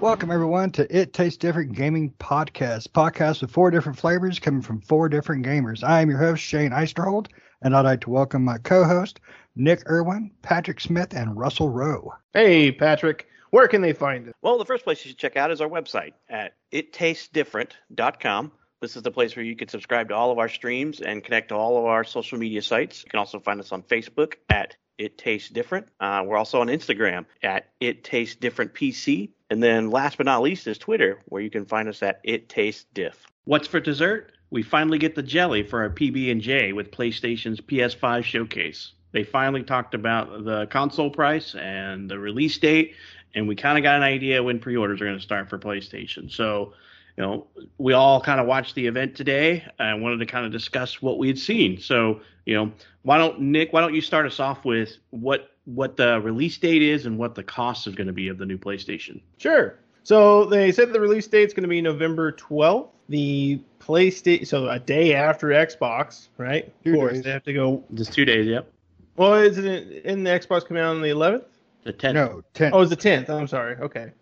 Welcome everyone to It Tastes Different Gaming Podcast. Podcast with four different flavors coming from four different gamers. I am your host Shane Eisterhold, and I'd like to welcome my co-host Nick Irwin, Patrick Smith, and Russell Rowe. Hey Patrick, where can they find it? Well, the first place you should check out is our website at ittastesdifferent.com. This is the place where you can subscribe to all of our streams and connect to all of our social media sites. You can also find us on Facebook at It Tastes Different. Uh, we're also on Instagram at It Tastes Different PC. And then last but not least is Twitter, where you can find us at It Tastes Diff. What's for dessert? We finally get the jelly for our PB and J with PlayStation's PS5 showcase. They finally talked about the console price and the release date, and we kind of got an idea when pre-orders are going to start for PlayStation. So, you know, we all kind of watched the event today and wanted to kind of discuss what we had seen. So, you know, why don't Nick? Why don't you start us off with what what the release date is and what the cost is going to be of the new PlayStation? Sure. So they said the release date is going to be November 12th. The PlayStation, so a day after Xbox, right? Two of course, days. they have to go. Just two days. Yep. Well, isn't it in the Xbox coming out on the 11th? The 10th. No, ten. Oh, it's the 10th. I'm sorry. Okay.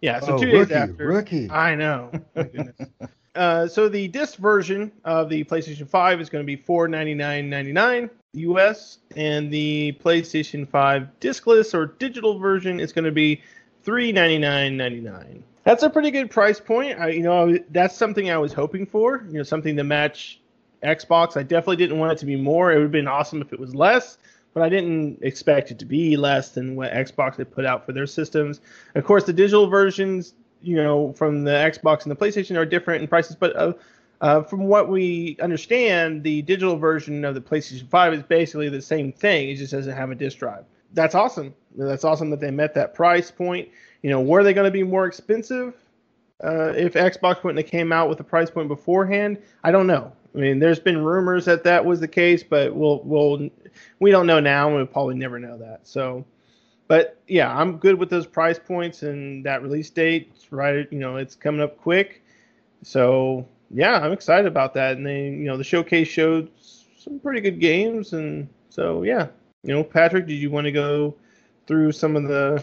Yeah, so Oh, two days after. rookie. I know. My goodness. uh, so the disc version of the PlayStation 5 is going to be $499.99 US, and the PlayStation 5 discless or digital version is going to be $399.99. That's a pretty good price point. I, you know, that's something I was hoping for. You know, something to match Xbox. I definitely didn't want it to be more. It would have been awesome if it was less, but I didn't expect it to be less than what Xbox had put out for their systems. Of course, the digital versions, you know, from the Xbox and the PlayStation are different in prices, but uh, uh, from what we understand, the digital version of the PlayStation 5 is basically the same thing. It just doesn't have a disk drive. That's awesome. That's awesome that they met that price point. You know, were they going to be more expensive uh, if Xbox wouldn't have came out with a price point beforehand? I don't know. I mean, there's been rumors that that was the case, but we'll we'll we don't know now, and we'll probably never know that. So, but yeah, I'm good with those price points and that release date. It's right, you know, it's coming up quick. So yeah, I'm excited about that. And they, you know, the showcase showed some pretty good games, and so yeah, you know, Patrick, did you want to go through some of the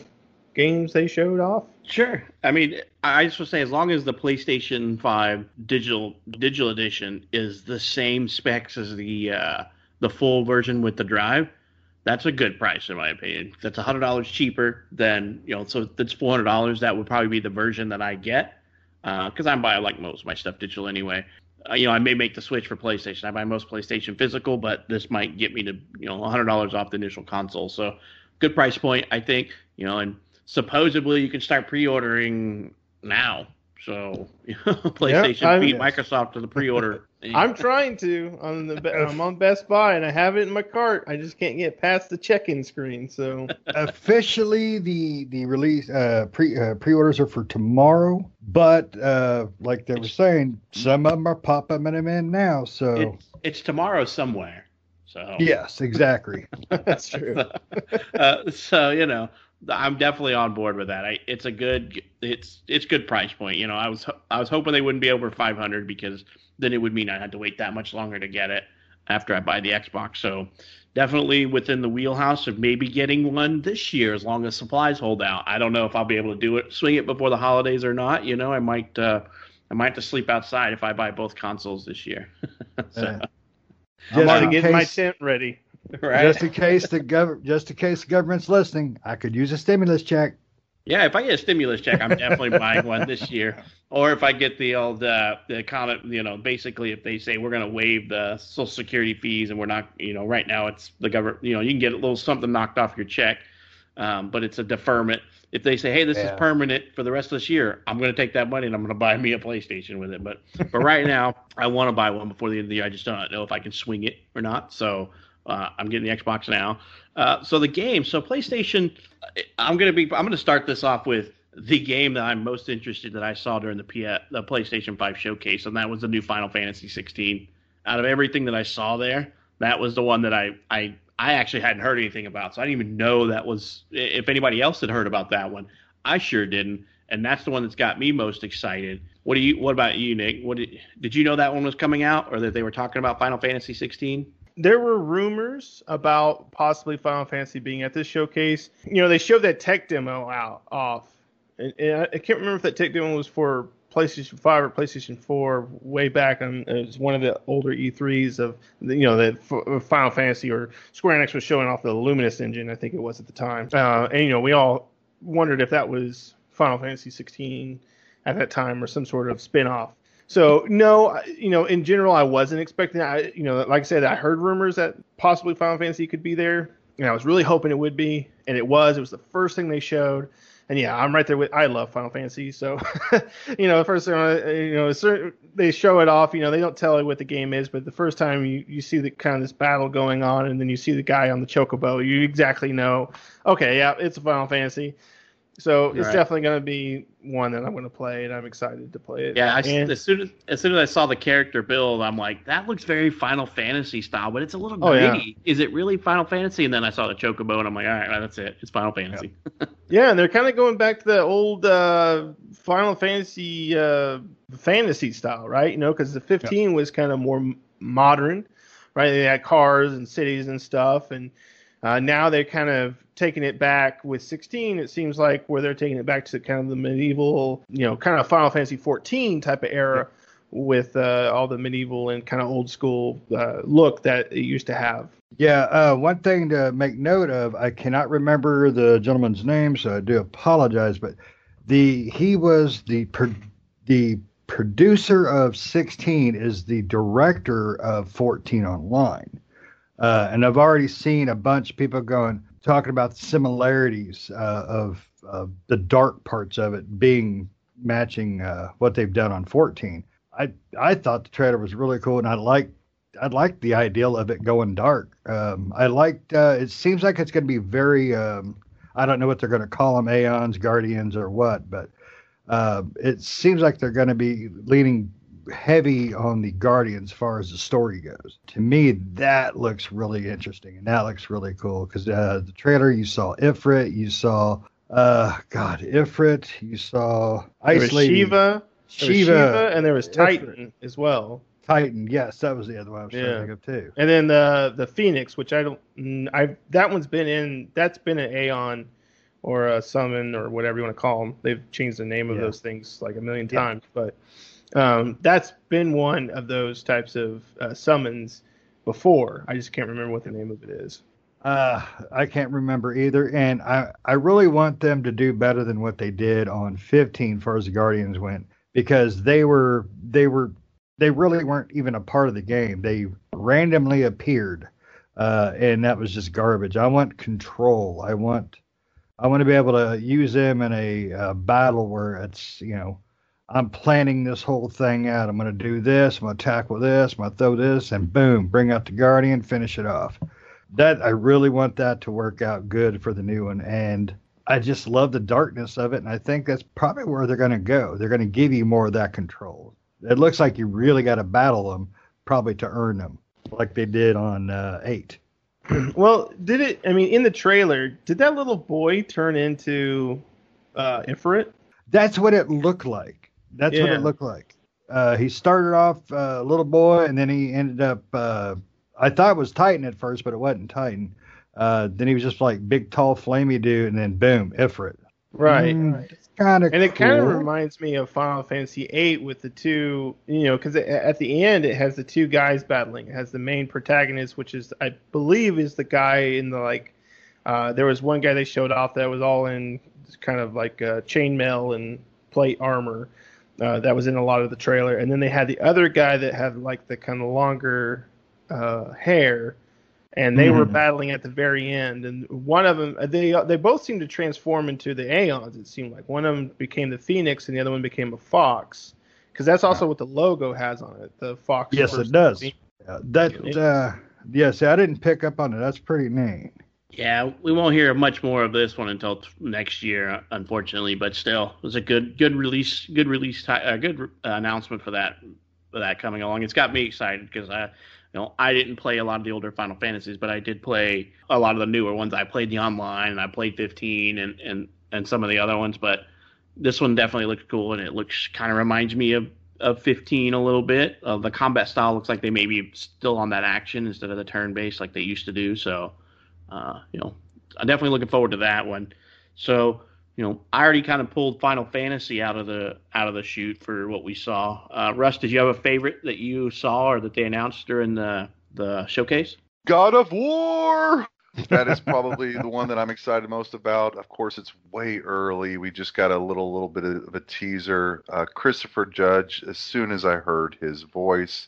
games they showed off? Sure. I mean, I just want to say, as long as the PlayStation 5 digital digital edition is the same specs as the uh, the full version with the drive, that's a good price in my opinion. That's hundred dollars cheaper than you know. So that's four hundred dollars. That would probably be the version that I get Uh, because I'm buying like most of my stuff digital anyway. Uh, you know, I may make the switch for PlayStation. I buy most PlayStation physical, but this might get me to you know hundred dollars off the initial console. So good price point, I think. You know, and supposedly you can start pre-ordering now. So PlayStation I'm- beat Microsoft to the pre-order. I'm trying to on the I'm on Best Buy and I have it in my cart. I just can't get past the check-in screen. So Officially, the the release uh, pre uh, pre-orders are for tomorrow, but uh, like they were saying, some of them are popping them in now. So it's, it's tomorrow somewhere. So yes, exactly. that's true. uh, so you know, I'm definitely on board with that. I, it's a good, it's it's good price point. You know, I was I was hoping they wouldn't be over 500 because then it would mean I had to wait that much longer to get it after I buy the Xbox. So definitely within the wheelhouse of maybe getting one this year as long as supplies hold out. I don't know if I'll be able to do it, swing it before the holidays or not. You know, I might uh, I might have to sleep outside if I buy both consoles this year. so, I'm already in getting my tent ready. right. Just in case the gov- just in case the government's listening, I could use a stimulus check. Yeah, if I get a stimulus check, I'm definitely buying one this year. Or if I get the old uh, the comment, you know, basically if they say we're going to waive the Social Security fees and we're not, you know, right now it's the government, you know, you can get a little something knocked off your check, um, but it's a deferment. If they say, hey, this Yeah. is permanent for the rest of this year, I'm going to take that money and I'm going to buy me a PlayStation with it. But but right now, I want to buy one before the end of the year. I just don't know if I can swing it or not. So uh, I'm getting the Xbox now. Uh, so the game, so PlayStation, I'm gonna be, I'm gonna start this off with the game that I'm most interested that I saw during the P- the PlayStation 5 showcase, and that was the new Final Fantasy 16. Out of everything that I saw there, that was the one that I I I actually hadn't heard anything about, so I didn't even know that was if anybody else had heard about that one. I sure didn't, and that's the one that's got me most excited. What do you? What about you, Nick? What did, did you know that one was coming out, or that they were talking about Final Fantasy 16? There were rumors about possibly Final Fantasy being at this showcase. You know, they showed that tech demo out off. And, and I, can't remember if that tech demo was for PlayStation 5 or PlayStation 4 way back on it was one of the older E3s of you know the Final Fantasy or Square Enix was showing off the Luminous engine I think it was at the time. Uh, and you know we all wondered if that was Final Fantasy 16 at that time or some sort of spin-off so no you know in general I wasn't expecting that I, you know like I said I heard rumors that possibly Final Fantasy could be there and I was really hoping it would be and it was it was the first thing they showed and yeah, I'm right there with. I love Final Fantasy, so you know, the first time uh, you know, they show it off. You know, they don't tell you what the game is, but the first time you you see the kind of this battle going on, and then you see the guy on the chocobo, you exactly know. Okay, yeah, it's a Final Fantasy. So it's Right. definitely going to be one that I'm going to play, and I'm excited to play it. Yeah, I, And- as soon as as soon as I saw the character build, I'm like, that looks very Final Fantasy style, but it's a little Oh, yeah. gritty. Is it really Final Fantasy? And then I saw the chocobo, and I'm like, all right, that's it. It's Final Fantasy. Yeah, and they're kind of going back to the old uh, Final Fantasy uh, fantasy style, right? You know, because the 15 was kind of more modern, right? They had cars and cities and stuff, and uh, now they're kind of taking it back with 16. It seems like where they're taking it back to kind of the medieval, you know, kind of Final Fantasy 14 type of era. With uh, all the medieval and kind of old school uh, look that it used to have. Yeah, uh, one thing to make note of, I cannot remember the gentleman's name, so I do apologize, but the he was the pro, the producer of 16 is the director of 14 online. Uh, and I've already seen a bunch of people going talking about similarities uh, of, the dark parts of it being matching uh, what they've done on 14. I I thought the trailer was really cool, and I liked I like the ideal of it going dark. Um, I liked. Uh, it seems like it's going to be very. Um, I don't know what they're going to call them, Aeons, Guardians, or what, but uh, it seems like they're going to be leaning heavy on the Guardians as far as the story goes. To me, that looks really interesting, and that looks really cool because uh, the trailer you saw Ifrit, you saw. Uh, God, Ifrit, you saw Ice Lady, Shiva, Shiva, Shiva, and there was Ifrit. Titan as well. Titan. Yes, that was the other one I was trying Yeah. to think of too. And then the the Phoenix, which I don't, I that one's been in, that's been an Aeon or a Summon or whatever you want to call them. They've changed the name of Yeah. those things like a million Yeah. times, but um, that's been one of those types of uh, summons before. I just can't remember what the name of it is. Uh, I can't remember either, and I I really want them to do better than what they did on 15 far as the Guardians went because they were they were they really weren't even a part of the game. They randomly appeared, uh, and that was just garbage. I want control. I want I want to be able to use them in a uh, battle where it's you know I'm planning this whole thing out. I'm going to do this. I'm going to tackle this. I'm going to throw this, and boom, bring out the Guardian, finish it off that I really want that to work out good for the new one, and I just love the darkness of it, and I think that's probably where they're going to go. They're going to give you more of that control. It looks like you really got to battle them, probably to earn them, like they did on uh, eight. Well, did it? I mean, in the trailer, did that little boy turn into uh, Ifrit? That's what it looked like. That's what it looked like. Uh, he started off uh, a little boy, and then he ended up. Uh, I thought it was Titan at first, but it wasn't Titan. Uh, then he was just like big, tall, flamey dude, and then boom, Ifrit. Right. Mm, It's kind of And it kind of reminds me of Final Fantasy VIII with the two, you know, because at the end it has the two guys battling. It has the main protagonist, which is, I believe, is the guy in the like. Uh, there was one guy they showed off that was all in kind of like uh, chainmail and plate armor. Uh, that was in a lot of the trailer, and then they had the other guy that had like the kind of longer uh, hair, and they were Mhm. battling at the very end. And one of them, they they both seemed to transform into the Aeons. It seemed like one of them became the Phoenix, and the other one became a Fox, because that's also what the logo has on it. The Fox. Yes, it does. Yeah, that uh, yes, I didn't pick up on it. That's pretty neat. Yeah, we won't hear much more of this one until t- next year, unfortunately. But still, it was a good, good release, good release, ti uh, good uh, announcement for that, for that coming along. It's got me excited because I, you know, I didn't play a lot of the older Final Fantasies, but I did play a lot of the newer ones. I played the online, and I played 15, and and and some of the other ones. But this one definitely looks cool, and it looks kind of reminds me of of 15 a little bit. Uh, the combat style looks like they may be still on that action instead of the turn based like they used to do. So uh, you know, I'm definitely looking forward to that one. So you know, I already kind of pulled Final Fantasy out of the out of the shoot for what we saw. Uh, Russ, did you have a favorite that you saw or that they announced during the the showcase? God of War. that is probably the one that I'm excited most about. Of course, it's way early. We just got a little little bit of a teaser. Uh, Christopher Judge. As soon as I heard his voice,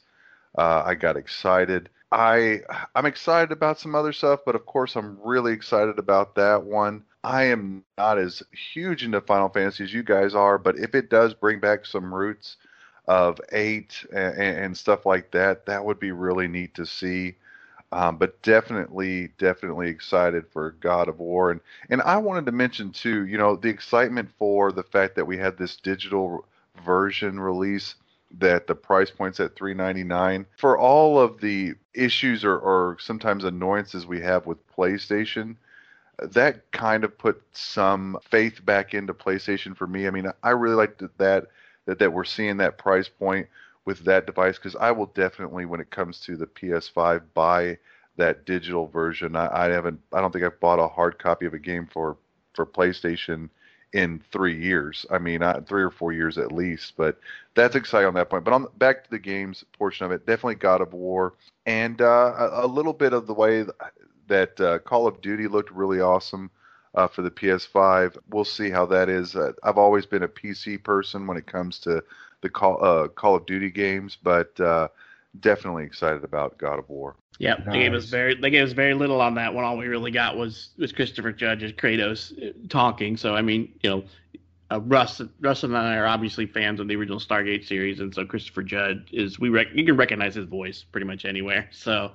uh, I got excited. I I'm excited about some other stuff, but of course, I'm really excited about that one. I am not as huge into Final Fantasy as you guys are, but if it does bring back some roots of eight and, and stuff like that, that would be really neat to see. Um, but definitely, definitely excited for God of War, and and I wanted to mention too, you know, the excitement for the fact that we had this digital version release that the price point's at 399 for all of the issues or, or sometimes annoyances we have with PlayStation that kind of put some faith back into PlayStation for me. I mean, I really like that that that we're seeing that price point with that device because I will definitely, when it comes to the PS5, buy that digital version. I, I haven't, I don't think I've bought a hard copy of a game for for PlayStation in three years. I mean, uh, three or four years at least. But that's exciting on that point. But on back to the games portion of it, definitely God of War and uh, a, a, little bit of the way that uh, Call of Duty looked really awesome uh, for the PS5. We'll see how that is. Uh, I've always been a PC person when it comes to the Call uh, Call of Duty games, but definitely excited about God of War. Yeah, nice. they gave us very they gave us very little on that one. All we really got was was Christopher Judge as Kratos uh, talking. So I mean, you know, uh, Russ, Russ and I are obviously fans of the original Stargate series, and so Christopher Judge is we rec- you can recognize his voice pretty much anywhere. So,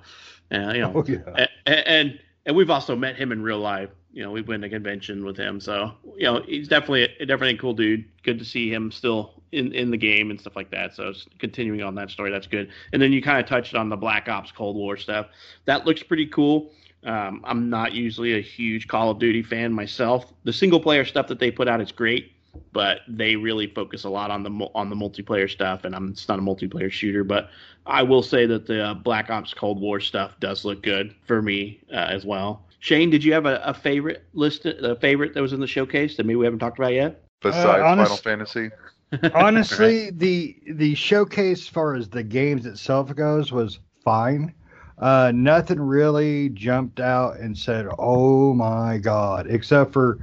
uh, you know, oh, yeah. and, and, and we've also met him in real life. You know, we've been to a convention with him, so you know he's definitely a, definitely a cool dude. Good to see him still in in the game and stuff like that. So continuing on that story, that's good. And then you kind of touched on the Black Ops Cold War stuff. That looks pretty cool. Um, I'm not usually a huge Call of Duty fan myself. The single player stuff that they put out is great but they really focus a lot on the on the multiplayer stuff. And I'm it's not a multiplayer shooter, but I will say that the uh, Black Ops Cold War stuff does look good for me uh, as well. Shane, did you have a, a, favorite list, a favorite that was in the showcase that maybe we haven't talked about yet? Besides uh, honest, Final Fantasy. honestly, the the showcase, as far as the games itself goes, was fine. Uh, nothing really jumped out and said, "Oh my god!" Except for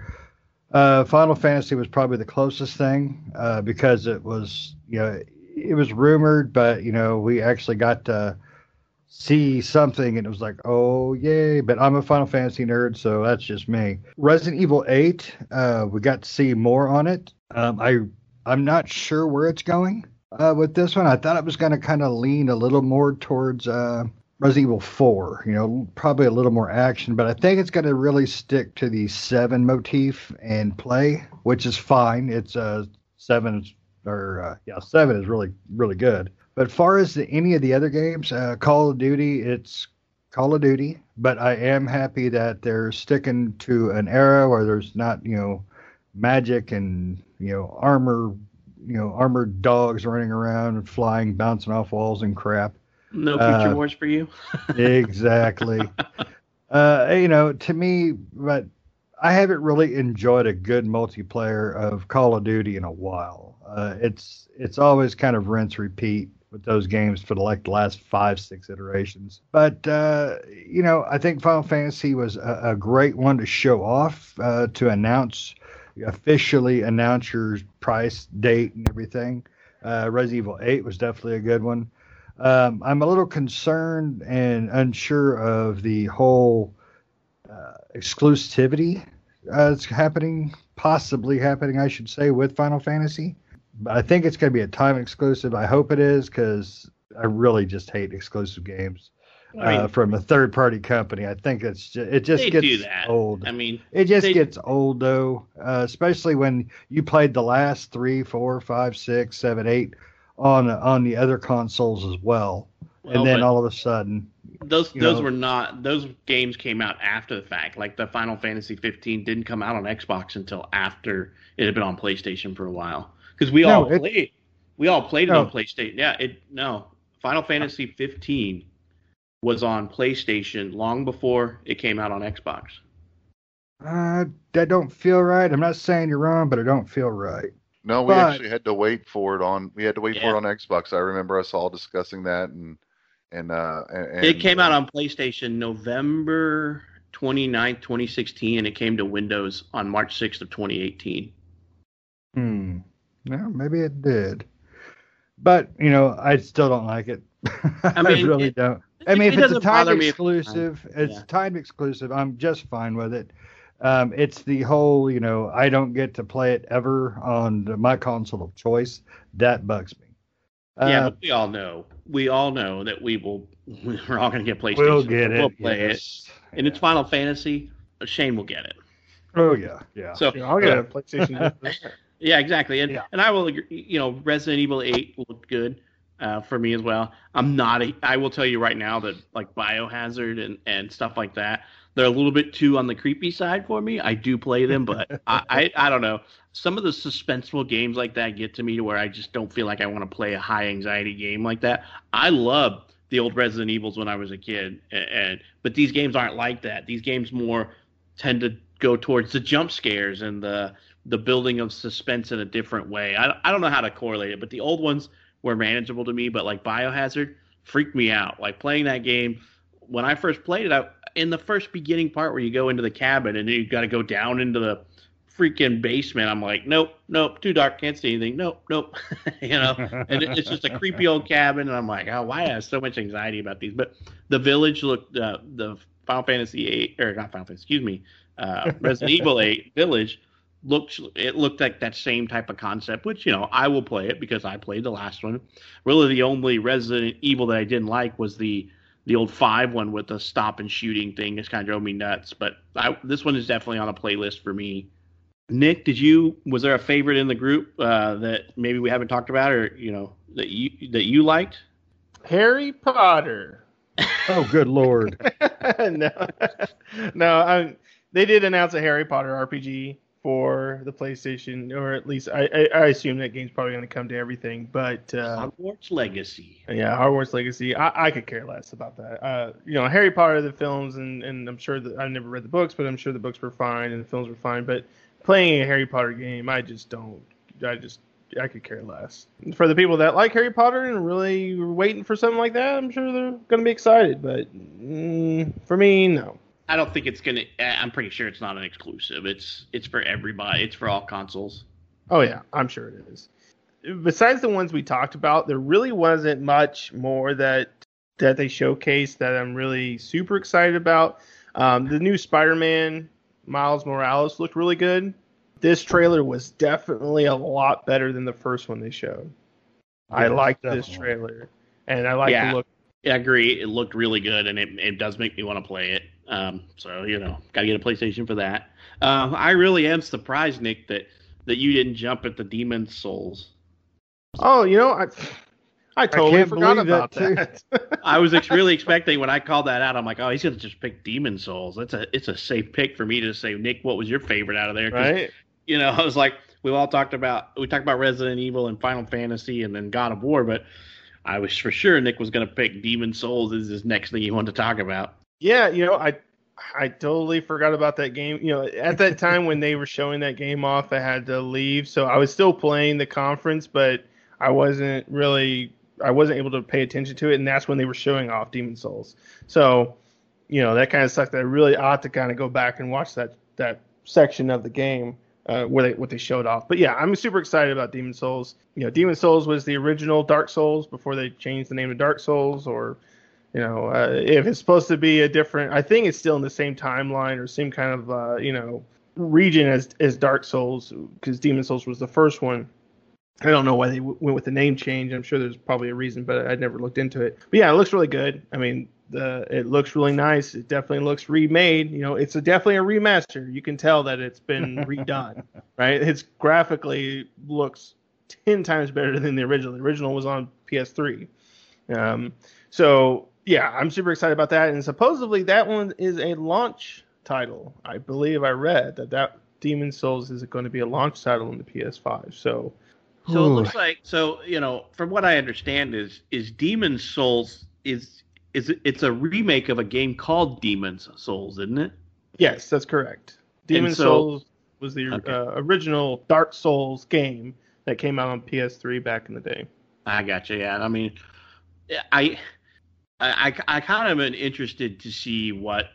uh, Final Fantasy was probably the closest thing uh, because it was, you know, it was rumored, but you know, we actually got to see something, and it was like, oh yay! But I'm a Final Fantasy nerd, so that's just me. Resident Evil 8, uh, we got to see more on it. Um, I I'm not sure where it's going uh, with this one. I thought it was going to kind of lean a little more towards uh, Resident Evil 4, you know, probably a little more action, but I think it's going to really stick to the seven motif and play, which is fine. It's uh seven or uh, yeah, seven is really really good. But far as the, any of the other games, uh, Call of Duty, it's Call of Duty, but I am happy that they're sticking to an era where there's not, you know, magic and you know armor, you know, armored dogs running around and flying, bouncing off walls and crap no future uh, wars for you. exactly. Uh, you know, to me, but I haven't really enjoyed a good multiplayer of Call of Duty in a while. Uh, it's it's always kind of rinse repeat with those games for the, like the last five six iterations. But uh, you know, I think Final Fantasy was a, a great one to show off uh, to announce officially announce your price, date, and everything. Uh, Resident Evil 8 was definitely a good one. Um, I'm a little concerned and unsure of the whole uh, exclusivity that's happening, possibly happening, I should say, with Final Fantasy. But I think it's going to be a time exclusive. I hope it is because I really just hate exclusive games. I mean, uh, from a third party company. I think it's just, it just gets old. I mean, it just they, gets old though, uh, especially when you played the last three, four, five, six, seven, eight on on the other consoles as well. well and then all of a sudden, those those know, were not those games came out after the fact. Like the Final Fantasy 15 didn't come out on Xbox until after it had been on PlayStation for a while. Because we no, all it, played, we all played it no. on PlayStation. Yeah, it no Final Fantasy 15 was on PlayStation long before it came out on Xbox. Uh, that don't feel right. I'm not saying you're wrong, but it don't feel right. No, we But- actually had to wait for it on. We had to wait for it on Xbox. I remember us all discussing that, and and uh, and, it came out on PlayStation November 29th, 2016, and it came to Windows on March 6th of 2018. Hmm. No, maybe it did. But you know, I still don't like it. I, mean, really it- don't. I mean, it if it's a time bother me if- exclusive, it's Yeah. time exclusive. I'm just fine with it. Um, it's the whole, you know, I don't get to play it ever on my console of choice. That bugs me. yeah, Uh, but we all know. We all know that we will. We're all going to get PlayStation. we'll get it. We'll play it. yes. And it's Final Fantasy. Shane will get it. Oh yeah, yeah. So You know, I'll get a PlayStation. just for that. Yeah, exactly. And Yeah. and I will agree. You know, Resident Evil Eight looked good uh, for me as well. I'm not. A, I will tell you right now that like Biohazard and and stuff like that, they're a little bit too on the creepy side for me. I do play them, but I, I I don't know. Some of the suspenseful games like that get to me to where I just don't feel like I want to play a high anxiety game like that. I love the old Resident Evils when I was a kid, and, and but these games aren't like that. These games more tend to go towards the jump scares and the the building of suspense in a different way. I, I don't know how to correlate it, but the old ones were manageable to me. But like Biohazard freaked me out. Like playing that game when I first played it, I, in the first beginning part where you go into the cabin and you got to go down into the freaking basement. I'm like, nope, nope, too dark, can't see anything. Nope, nope. you know, and it, it's just a creepy old cabin. And I'm like, oh, why I have so much anxiety about these? But the village looked, uh, the Final Fantasy eight or not Final Fantasy, excuse me, uh, Resident Evil eight village looked it looked like that same type of concept, which you know I will play it because I played the last one. Really, the only Resident Evil that I didn't like was the the old five one with the stop and shooting thing. This kind of drove me nuts. But I, this one is definitely on a playlist for me. Nick, did you was there a favorite in the group uh, that maybe we haven't talked about, or you know that you that you liked? Harry Potter. Oh, good lord. no, no. I, they did announce a Harry Potter RPG for the PlayStation, or at least I, I, I assume that game's probably going to come to everything. But uh, Hogwarts Legacy. yeah, Hogwarts Legacy. I, I could care less about that. Uh, you know, Harry Potter, the films, and, and I'm sure that I've never read the books, but I'm sure the books were fine and the films were fine. But playing a Harry Potter game, I just don't. I just I could care less. For the people that like Harry Potter and really waiting for something like that, I'm sure they're going to be excited. But mm, for me, no. I don't think it's gonna. I'm pretty sure it's not an exclusive. It's it's for everybody. It's for all consoles. Oh yeah, I'm sure it is. Besides the ones we talked about, there really wasn't much more that that they showcased that I'm really super excited about. Um, the new Spider-Man Miles Morales looked really good. This trailer was definitely a lot better than the first one they showed. I Yes, liked this trailer, and I like Yeah. the look. I agree. It looked really good, and it, it does make me want to play it. Um, so you know, got to get a PlayStation for that. Um, I really am surprised, Nick, that that you didn't jump at the Demon Souls. Oh, you know, I I totally can't forgot believe that, about too. that. I was ex- really expecting when I called that out. I'm like, oh, he's gonna just pick Demon Souls. That's a it's a safe pick for me to say, Nick. What was your favorite out of there? right? You know, I was like, we all talked about we talked about Resident Evil and Final Fantasy and then God of War, but I was for sure Nick was gonna pick Demon Souls as his next thing he wanted to talk about. Yeah, you know, I I totally forgot about that game. You know, at that time when they were showing that game off, I had to leave, so I was still playing the conference, but I wasn't really I wasn't able to pay attention to it, and that's when they were showing off Demon Souls. So, you know, that kind of sucked. I really ought to kind of go back and watch that that section of the game uh, where they what they showed off. But yeah, I'm super excited about Demon Souls. You know, Demon Souls was the original Dark Souls before they changed the name to Dark Souls, or you know, uh, if it's supposed to be a different, I think it's still in the same timeline or same kind of uh, you know region as as Dark Souls because Demon Souls was the first one. I don't know why they w- went with the name change. I'm sure there's probably a reason, but I never looked into it. But yeah, it looks really good. I mean, the it looks really nice. It definitely looks remade. You know, it's a, definitely a remaster. You can tell that it's been redone, right? It's graphically looks ten times better than the original. The original was on PS3. Um, so yeah, I'm super excited about that. And supposedly that one is a launch title. I believe I read that that Demon Souls is going to be a launch title in the PS5. So So it looks like so you know from what I understand is is Demon Souls is is it's a remake of a game called Demon's Souls, isn't it? yes, that's correct. Demon so- Souls was the Okay. uh, original Dark Souls game that came out on PS3 back in the day. I got you. Yeah, I mean, I, I, I kind of am interested to see what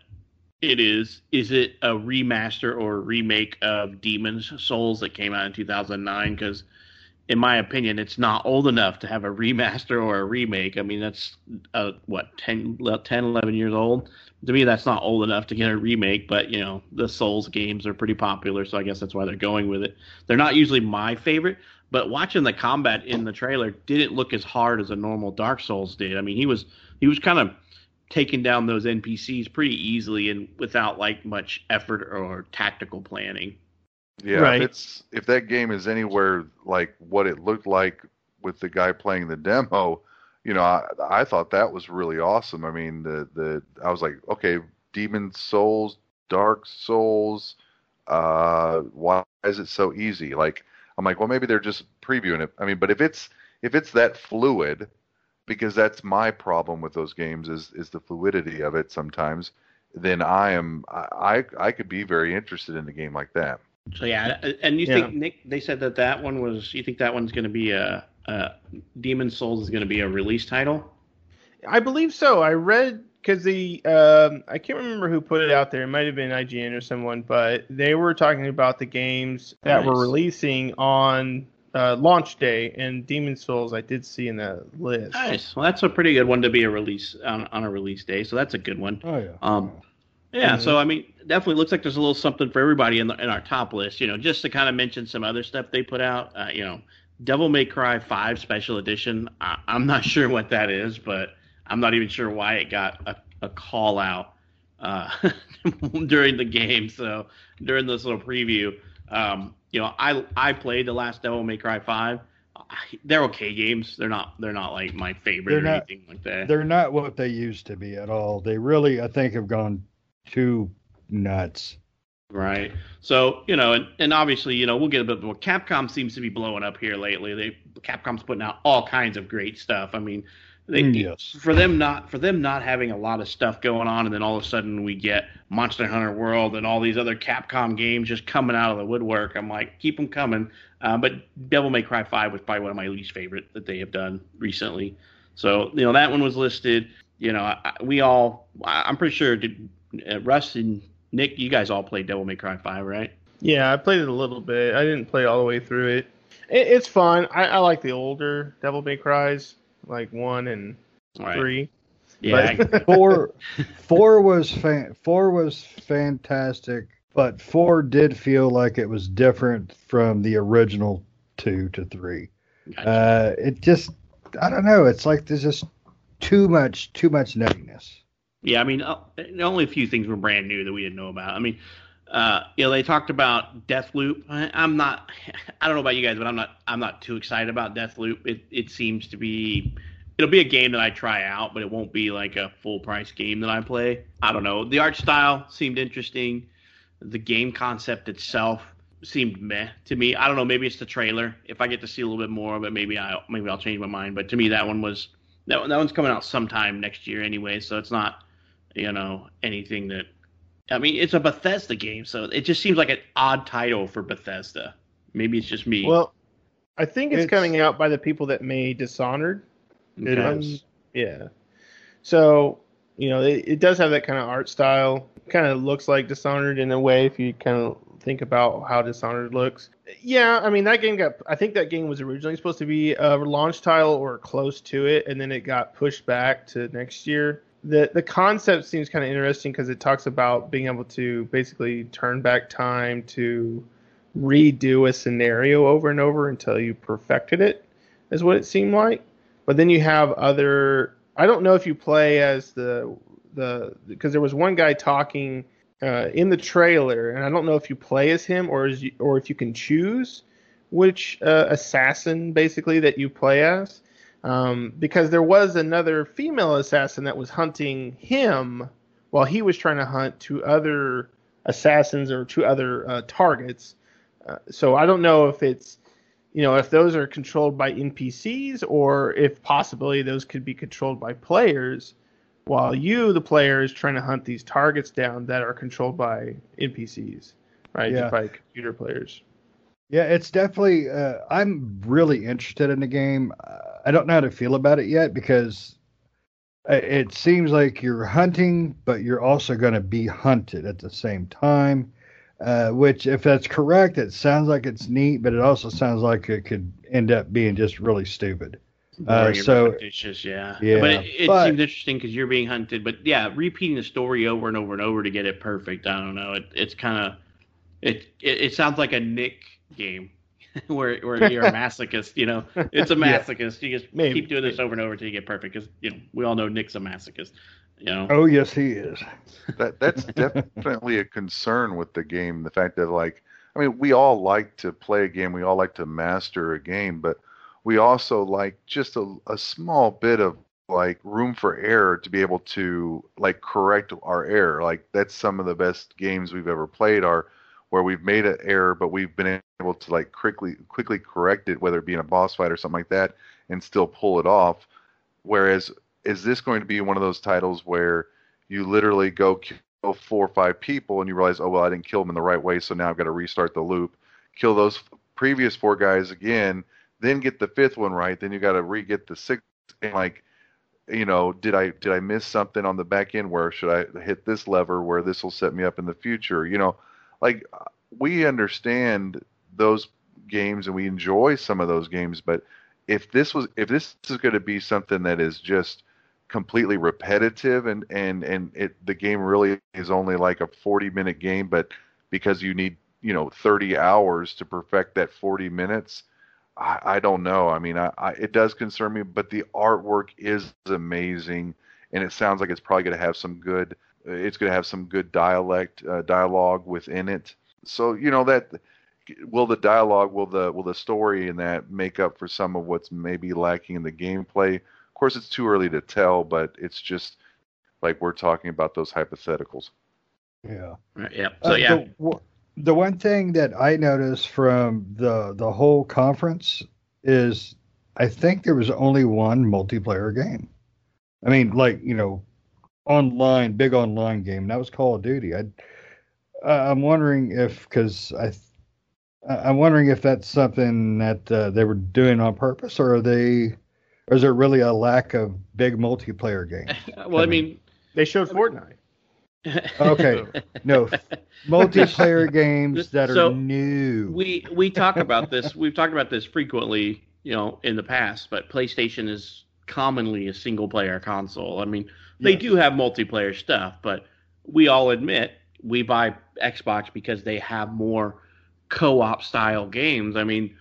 it is. Is it a remaster or a remake of Demon's Souls that came out in 2009? Because, in my opinion, it's not old enough to have a remaster or a remake. I mean, that's uh, what 10, 10, 11 years old. To me, that's not old enough to get a remake. But you know, the Souls games are pretty popular, so I guess that's why they're going with it. They're not usually my favorite, but watching the combat in the trailer didn't look as hard as a normal Dark Souls did. I mean, he was he was kind of taking down those NPCs pretty easily and without like much effort or tactical planning. Yeah, Right. if it's if that game is anywhere like what it looked like with the guy playing the demo, you know, I, I thought that was really awesome. I mean, the the I was like, okay, Demon Souls, Dark Souls, uh, why is it so easy? Like, I'm like, well, maybe they're just previewing it. I mean, but if it's if it's that fluid, because that's my problem with those games is is the fluidity of it sometimes. Then I am I I I could be very interested in a game like that. So yeah, and you Yeah. think Nick? They said that that one was. You think that one's going to be a, a Demon Souls is going to be a release title? I believe so. I read because the um, I can't remember who put it out there. It might have been IGN or someone, but they were talking about the games that were releasing on uh, launch day, and Demon Souls I did see in the list. Nice. Well, that's a pretty good one to be a release on, on a release day. So that's a good one. Oh yeah. Um, yeah, Mhm. so I mean, definitely looks like there's a little something for everybody in the, in our top list. You know, just to kind of mention some other stuff they put out. Uh, you know, Devil May Cry Five Special Edition. I, I'm not sure what that is, but I'm not even sure why it got a, a call out uh, during the game. So during this little preview, um, you know, I I played the last Devil May Cry Five. I- They're okay games. They're not. They're not like my favorite They're or not- anything like that. They're not what they used to be at all. They really, I think, have gone too nuts. Right. So, you know, and, and obviously, you know, we'll get a bit more. Capcom seems to be blowing up here lately. They Capcom's putting out all kinds of great stuff. I mean, they, Mm, yes. for them not for them not having a lot of stuff going on, and then all of a sudden we get Monster Hunter World and all these other Capcom games just coming out of the woodwork. I'm like, keep them coming. Uh, but Devil May Cry Five was probably one of my least favorite that they have done recently. So, you know, that one was listed. You know, I, we all, I- I'm pretty sure, did uh, Russ and Nick, you guys all played Devil May Cry Five, right? Yeah, I played it a little bit. I didn't play all the way through it. it it's fun. I, I like the older Devil May Cries, like one and Right. three. Yeah. But- Four, four was fan, four was fantastic, but four did feel like it was different from the original two to three. Gotcha. Uh, it just, I don't know. It's like there's just too much, too much nuttiness. Yeah, I mean, uh, only a few things were brand new that we didn't know about. I mean, uh, you know, they talked about Deathloop. I, I'm not, I don't know about you guys, but I'm not, I'm not too excited about Deathloop. It, it seems to be, it'll be a game that I try out, but it won't be like a full price game that I play. I don't know. The art style seemed interesting. The game concept itself seemed meh to me. I don't know. Maybe it's the trailer. If I get to see a little bit more of it, maybe I, maybe I'll change my mind. But to me, that one was, that, that one's coming out sometime next year anyway, so it's not you know, anything that. I mean, it's a Bethesda game, so it just seems like an odd title for Bethesda. Maybe it's just me. Well, I think it's, It's- coming out by the people that made Dishonored. It Okay. Um, is. Yeah. So, you know, it, it does have that kind of art style. Kind of looks like Dishonored in a way if you kind of think about how Dishonored looks. Yeah, I mean, that game got, I think that game was originally supposed to be a launch title or close to it, and then it got pushed back to next year. The, the concept seems kind of interesting because it talks about being able to basically turn back time to redo a scenario over and over until you perfected it, is what it seemed like. But then you have other. I don't know if you play as the the because there was one guy talking uh, in the trailer, and I don't know if you play as him or as you, or if you can choose which uh, assassin basically that you play as. Um, because there was another female assassin that was hunting him while he was trying to hunt two other assassins or two other uh, targets. Uh, so I don't know if it's you know, if those are controlled by NPCs or if possibly those could be controlled by players, while you, the player, is trying to hunt these targets down that are controlled by NPCs. right? Yeah. By computer players. Yeah, it's definitely. Uh, I'm really interested in the game. Uh, I don't know how to feel about it yet because it seems like you're hunting, but you're also going to be hunted at the same time. Uh, which, if that's correct, it sounds like it's neat, but it also sounds like it could end up being just really stupid. Uh, so- repetitious, yeah. Yeah, but it, it but- seems interesting because you're being hunted. But yeah, repeating the story over and over and over to get it perfect. I don't know. It, it's kind of it, it. It sounds like a Nick game where where you're a masochist. You know, it's a Yeah. masochist. You just Maybe. keep doing this over and over until you get perfect. Because you know we all know Nick's a masochist. You know. Oh yes, he is. that that's definitely a concern with the game. The fact that like, I mean, we all like to play a game, we all like to master a game, but we also like just a, a small bit of like room for error to be able to like correct our error. Like that's some of the best games we've ever played are where we've made an error, but we've been able to like quickly quickly correct it, whether it be in a boss fight or something like that, and still pull it off. Whereas, is this going to be one of those titles where you literally go kill four or five people and you realize, oh well, I didn't kill them in the right way, so now I've got to restart the loop, kill those previous four guys again, then get the fifth one right, then you got to re-get the sixth, and like, you know, did I did I miss something on the back end? Where should I hit this lever where this will set me up in the future? You know, like we understand those games and we enjoy some of those games, but if this was if this is going to be something that is just completely repetitive and and and it the game really is only like a 40 minute game but because you need you know 30 hours to perfect that 40 minutes i, I don't know. I mean I, I it does concern me but the artwork is amazing and it sounds like it's probably going to have some good it's going to have some good dialect uh, dialogue within it so you know that will the dialogue will the will the story in that make up for some of what's maybe lacking in the gameplay of course, it's too early to tell, but it's just like we're talking about those hypotheticals. Yeah. Yeah. So Uh, yeah. The, w- the one thing that I noticed from the the whole conference is I think there was only one multiplayer game. I mean, like you know, online, big online game. and That was Call of Duty. I, I'm wondering if because I, I- I'm wondering if that's something that uh, they were doing on purpose, or are they, or is there really a lack of big multiplayer games? well, I mean, They showed Fortnite. Okay, no, multiplayer games that are So, new. we we talk about this. We've talked about this frequently, you know, in the past. But PlayStation is commonly a single player console. I mean, they Yes. do have multiplayer stuff, but we all admit we buy Xbox because they have more co-op style games. I mean,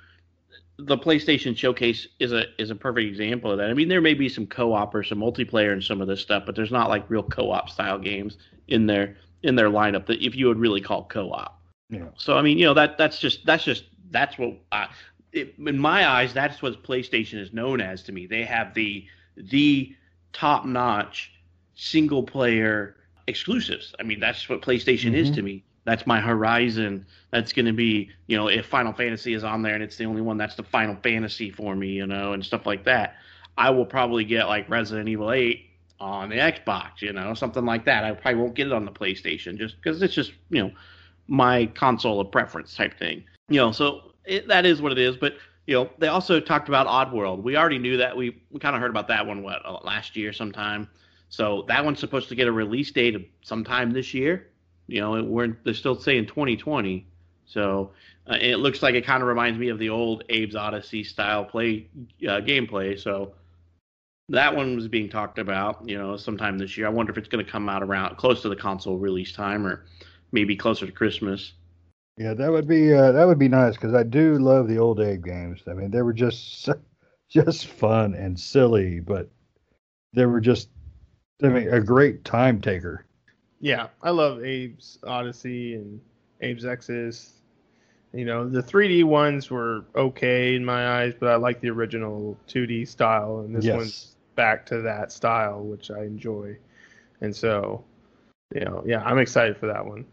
the PlayStation Showcase is a is a perfect example of that. I mean, there may be some co-op or some multiplayer in some of this stuff, but there's not like real co-op style games in their in their lineup that if you would really call co-op. Yeah. So I mean, you know that that's just that's just that's what I, it, in my eyes that's what PlayStation is known as to me. They have the the top notch single player exclusives. I mean, that's what PlayStation is Mhm. to me. That's my Horizon. That's going to be, you know, if Final Fantasy is on there and it's the only one, that's the Final Fantasy for me, you know, and stuff like that. I will probably get like Resident Evil 8 on the Xbox, you know, something like that. I probably won't get it on the PlayStation just because it's just, you know, my console of preference type thing. You know, so it, that is what it is. But you know, they also talked about Oddworld. We already knew that. We we kind of heard about that one what uh, last year sometime. So that one's supposed to get a release date of sometime this year. You know, we're they're still saying 2020. So uh, it looks like it kind of reminds me of the old Abe's Oddysee style play uh, gameplay. So that one was being talked about. You know, sometime this year. I wonder if it's going to come out around close to the console release time or maybe closer to Christmas. Yeah, that would be uh, that would be nice because I do love the old Abe games. I mean, they were just just fun and silly, but they were just I mean a great time taker. Yeah, I love Abe's Oddysee and Abe's Exodus. You know, the 3D ones were okay in my eyes, but I like the original 2D style, and this Yes. one's back to that style, which I enjoy. And so, you know, yeah, I'm excited for that one.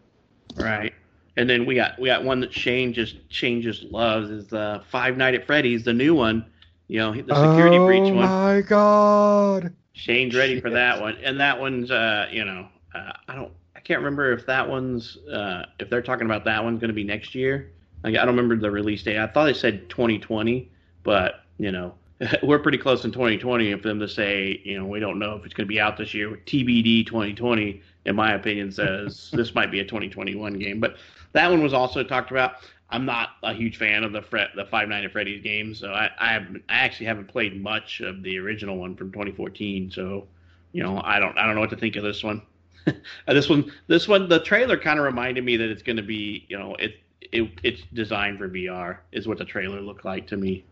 Right. And then we got we got one that Shane just Shane just loves is the Five Night at Freddy's, the new one. You know, the security oh breach one. Oh my god! Shane's ready for that one, and that one's uh, you know, uh, I don't. I can't remember if that one's uh, if they're talking about that one's going to be next year. Like, I don't remember the release date. I thought they said 2020, but you know we're pretty close in 2020 for them to say you know we don't know if it's going to be out this year. TBD 2020, in my opinion, says this might be a 2021 game. But that one was also talked about. I'm not a huge fan of the Fre- the Five Nights at Freddy's games, so I I, have, I actually haven't played much of the original one from 2014. So you know I don't I don't know what to think of this one. this one this one the trailer kind of reminded me that it's going to be you know it, it it's designed for VR is what the trailer looked like to me.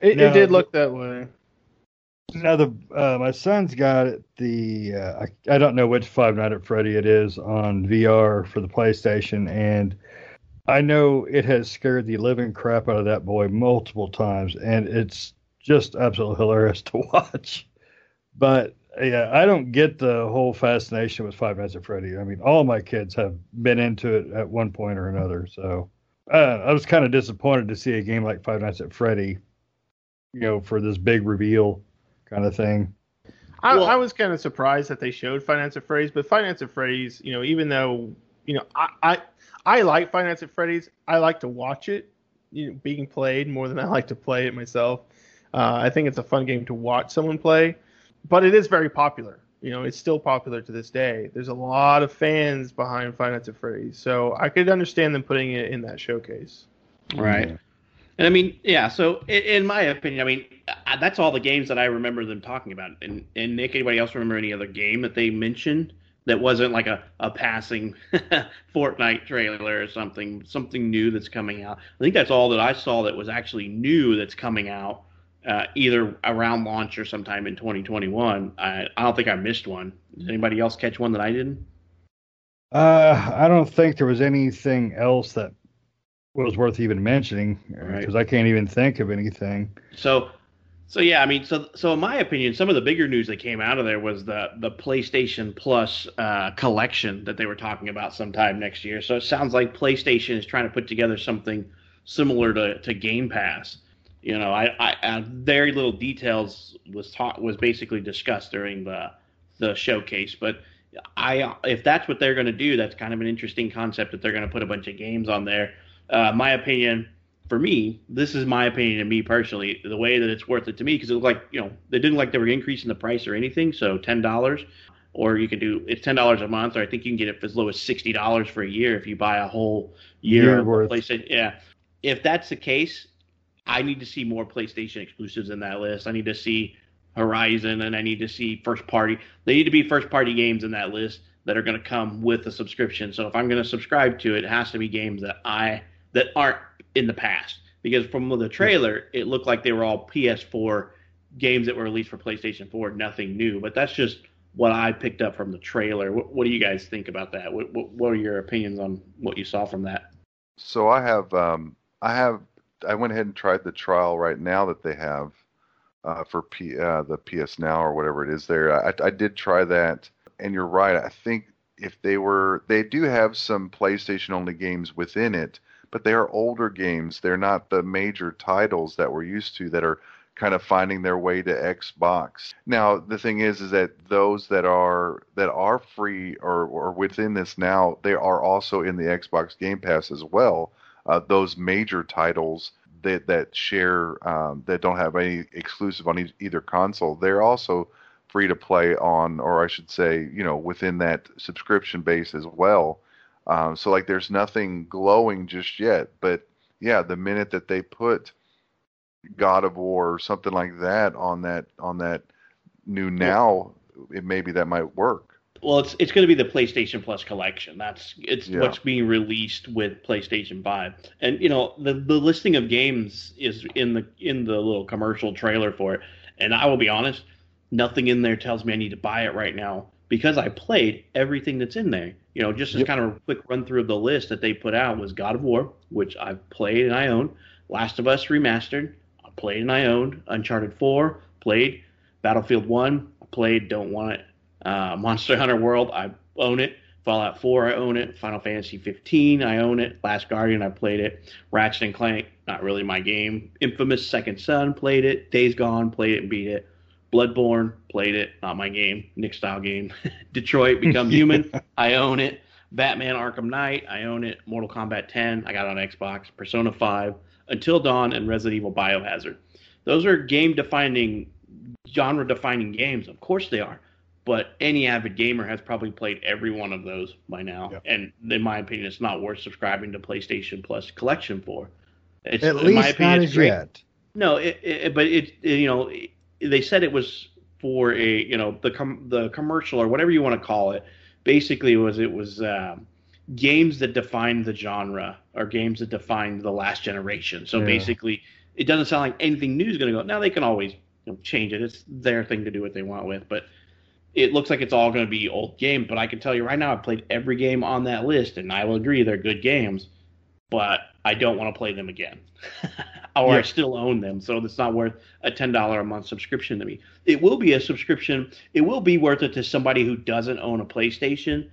It, No, it did look that way. Now the uh, my son's got the uh, I, I don't know which Five Nights at Freddy it is on VR for the PlayStation, and I know it has scared the living crap out of that boy multiple times, and it's just absolutely hilarious to watch. But yeah, I don't get the whole fascination with Five Nights at Freddy. I mean, all my kids have been into it at one point or another, so uh, I was kind of disappointed to see a game like Five Nights at Freddy, you know, for this big reveal kind of thing. I, Well- I was kind of surprised that they showed Five Nights at Freddy's, but Five Nights at Freddy's, you know, even though you know I I, I like Five Nights at Freddy's, I like to watch it, you know, being played more than I like to play it myself. Uh, I think it's a fun game to watch someone play, but it is very popular. You know, it's still popular to this day. There's a lot of fans behind Five Nights at Freddy's, so I could understand them putting it in that showcase. Right. And I mean, yeah. So in, in my opinion, I mean, that's all the games that I remember them talking about. And, and Nick, anybody else remember any other game that they mentioned that wasn't like a, a passing Fortnite trailer or something, something new that's coming out? I think that's all that I saw that was actually new that's coming out, uh, either around launch or sometime in 2021. I, I don't think I missed one. Did anybody else catch one that I didn't? Uh, I don't think there was anything else that was worth even mentioning Right. because I can't even think of anything. So, so yeah, I mean, so so in my opinion, some of the bigger news that came out of there was the the PlayStation Plus uh, collection that they were talking about sometime next year. So it sounds like PlayStation is trying to put together something similar to, to Game Pass. You know, I, I, I very little details was taught was basically discussed during the the showcase, but I if that's what they're going to do, that's kind of an interesting concept that they're going to put a bunch of games on there. Uh, my opinion, for me, this is my opinion and me personally, the way that it's worth it to me because it looked like you know they didn't like they were increasing the price or anything. So ten dollars, or you can do it's ten dollars a month, or I think you can get it for as low as sixty dollars for a year if you buy a whole year Year of worth. PlayStation. Yeah, if that's the case, I need to see more PlayStation exclusives in that list. I need to see Horizon and I need to see first party. They need to be first party games in that list that are going to come with a subscription. So if I'm going to subscribe to it, it has to be games that I that aren't in the past. Because from the trailer, it looked like they were all PS4 games that were released for PlayStation 4, nothing new. But that's just what I picked up from the trailer. What, what do you guys think about that? What, what, what are your opinions on what you saw from that? So I have um I have I went ahead and tried the trial right now that they have uh, for P, uh, the PS Now or whatever it is there. I, I did try that, and you're right. I think if they were, they do have some PlayStation only games within it, but they are older games. They're not the major titles that we're used to that are kind of finding their way to Xbox. Now the thing is, is that those that are that are free or, or within this now, they are also in the Xbox Game Pass as well. Uh, those major titles that that share um, that don't have any exclusive on e- either console, they're also free to play on, or I should say, you know, within that subscription base as well. Um, so like, there's nothing glowing just yet, but yeah, the minute that they put God of War or something like that on that on that new now, it maybe that might work. Well, it's it's going to be the PlayStation Plus collection. That's it's Yeah. what's being released with PlayStation Five, and you know the the listing of games is in the in the little commercial trailer for it. And I will be honest, nothing in there tells me I need to buy it right now because I played everything that's in there. You know, just as Yep. kind of a quick run through of the list that they put out was God of War, which I've played and I own, Last of Us remastered, I played and I owned, Uncharted Four, played, Battlefield One, I played, don't want it. Uh, Monster Hunter World, I own it. Fallout 4, I own it. Final Fantasy 15, I own it. Last Guardian, I played it. Ratchet and Clank, not really my game. Infamous Second Son, played it. Days Gone, played it and beat it. Bloodborne, played it, not my game. Nick style game. Detroit, Become Human, I own it. Batman Arkham Knight, I own it. Mortal Kombat 10, I got on Xbox. Persona 5, Until Dawn, and Resident Evil Biohazard. Those are game defining, genre defining games. Of course they are. But any avid gamer has probably played every one of those by now. Yep. And in my opinion, it's not worth subscribing to PlayStation Plus Collection for. It's, At in least my opinion, not it's as great. yet. No, it, it, but it, it- you know, they said it was for a, you know, the com- the commercial or whatever you want to call it. Basically, was it was um, games that defined the genre or games that defined the last generation. So Yeah. basically, it doesn't sound like anything new is going to go. Now they can always you know, change it. It's their thing to do what they want with, but. It looks like it's all going to be old games, but I can tell you right now, I've played every game on that list, and I will agree they're good games but I don't want to play them again. or I still own them, so it's not worth a ten dollar a month subscription to me. It will be a subscription. It will be worth it to somebody who doesn't own a PlayStation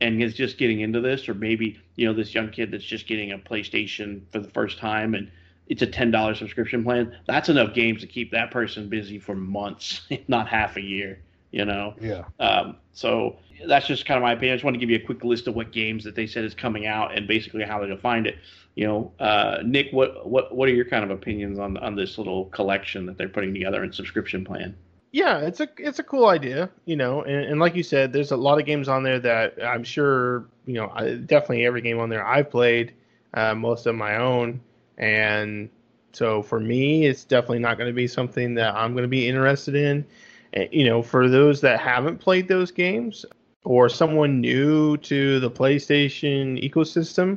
and is just getting into this, or maybe you know this young kid that's just getting a PlayStation for the first time and it's a ten dollar subscription plan. That's enough games to keep that person busy for months, if not half a year. You know. Yeah. Um, so that's just kind of my opinion. I just want to give you a quick list of what games that they said is coming out and basically how they defined it. You know, uh, Nick, what what what are your kind of opinions on on this little collection that they're putting together in subscription plan? Yeah, it's a it's a cool idea, you know, and, and like you said, there's a lot of games on there that I'm sure, you know, I, definitely every game on there I've played, uh, most of my own, and so for me, it's definitely not going to be something that I'm going to be interested in. And, you know, for those that haven't played those games or someone new to the PlayStation ecosystem,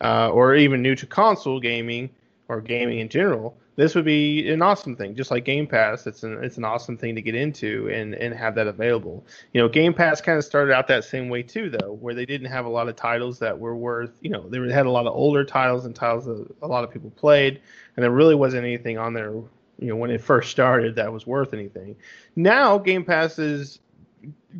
uh, or even new to console gaming or gaming in general, this would be an awesome thing. Just like Game Pass, it's an it's an awesome thing to get into and and have that available. You know, Game Pass kind of started out that same way too, though, where they didn't have a lot of titles that were worth. You know, they had a lot of older titles and titles that a lot of people played, and there really wasn't anything on there. You know, when it first started, that was worth anything. Now Game Pass is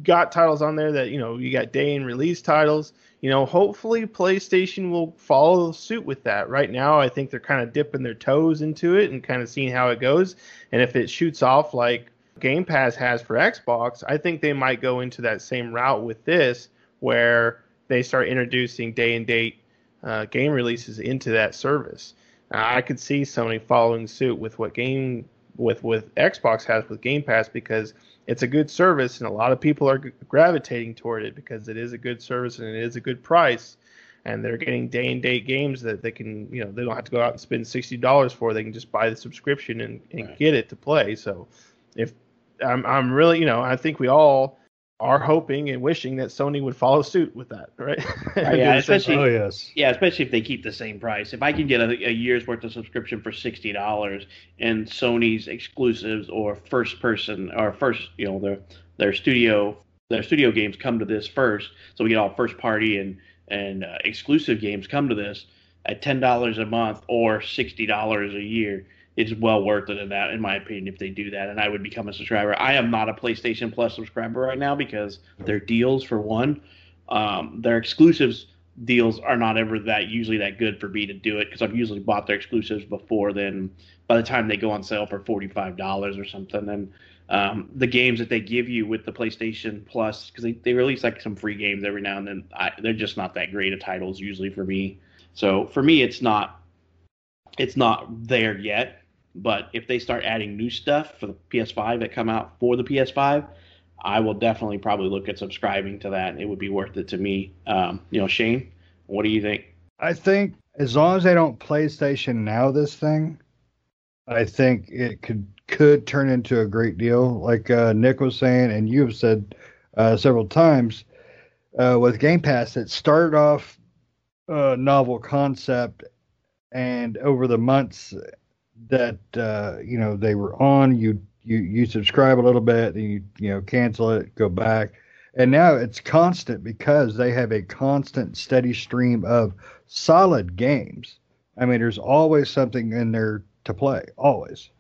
got titles on there that you know you got day and release titles you know hopefully playstation will follow suit with that. Right now i think they're kind of dipping their toes into it and kind of seeing how it goes. And if it shoots off like game pass has for xbox i think they might go into that same route with this where they start introducing day and date uh, game releases into that service. Uh, i could see sony following suit with what game with with xbox has with game pass because it's a good service and a lot of people are g- gravitating toward it because it is a good service and it is a good price and they're getting day and date games that they can you know they don't have to go out and spend $60 for they can just buy the subscription and, and Right. get it to play so if I'm, I'm really you know i think we all are hoping and wishing that sony would follow suit with that right yeah, Do the same especially- Oh yes. Yeah, especially if they keep the same price. If I can get a, a year's worth of subscription for sixty dollars and Sony's exclusives or first person or first, you know, their their studio their studio games come to this first, so we get all first party and and uh, exclusive games come to this at ten dollars a month or sixty dollars a year. It's well worth it in that, in my opinion, if they do that, and I would become a subscriber. I am not a PlayStation Plus subscriber right now because their deals, for one, um, their exclusives deals are not ever that usually that good for me to do it because I've usually bought their exclusives before then. By the time they go on sale for forty five dollars or something, and um, the games that they give you with the PlayStation Plus because they, they release like some free games every now and then. I, they're just not that great of titles usually for me. So for me, it's not it's not there yet. But if they start adding new stuff for the PS5 that come out for the PS5, I will definitely probably look at subscribing to that. It would be worth it to me. Um, you know, Shane, what do you think? I think as long as they don't PlayStation Now this thing, I think it could could turn into a great deal. Like uh, Nick was saying, and you have said uh, several times uh, with Game Pass, it started off a novel concept, and over the months that uh, you know they were on, you you you subscribe a little bit, then you you know cancel it, go back, and now it's constant because they have a constant, steady stream of solid games. I mean, there's always something in there to play, always.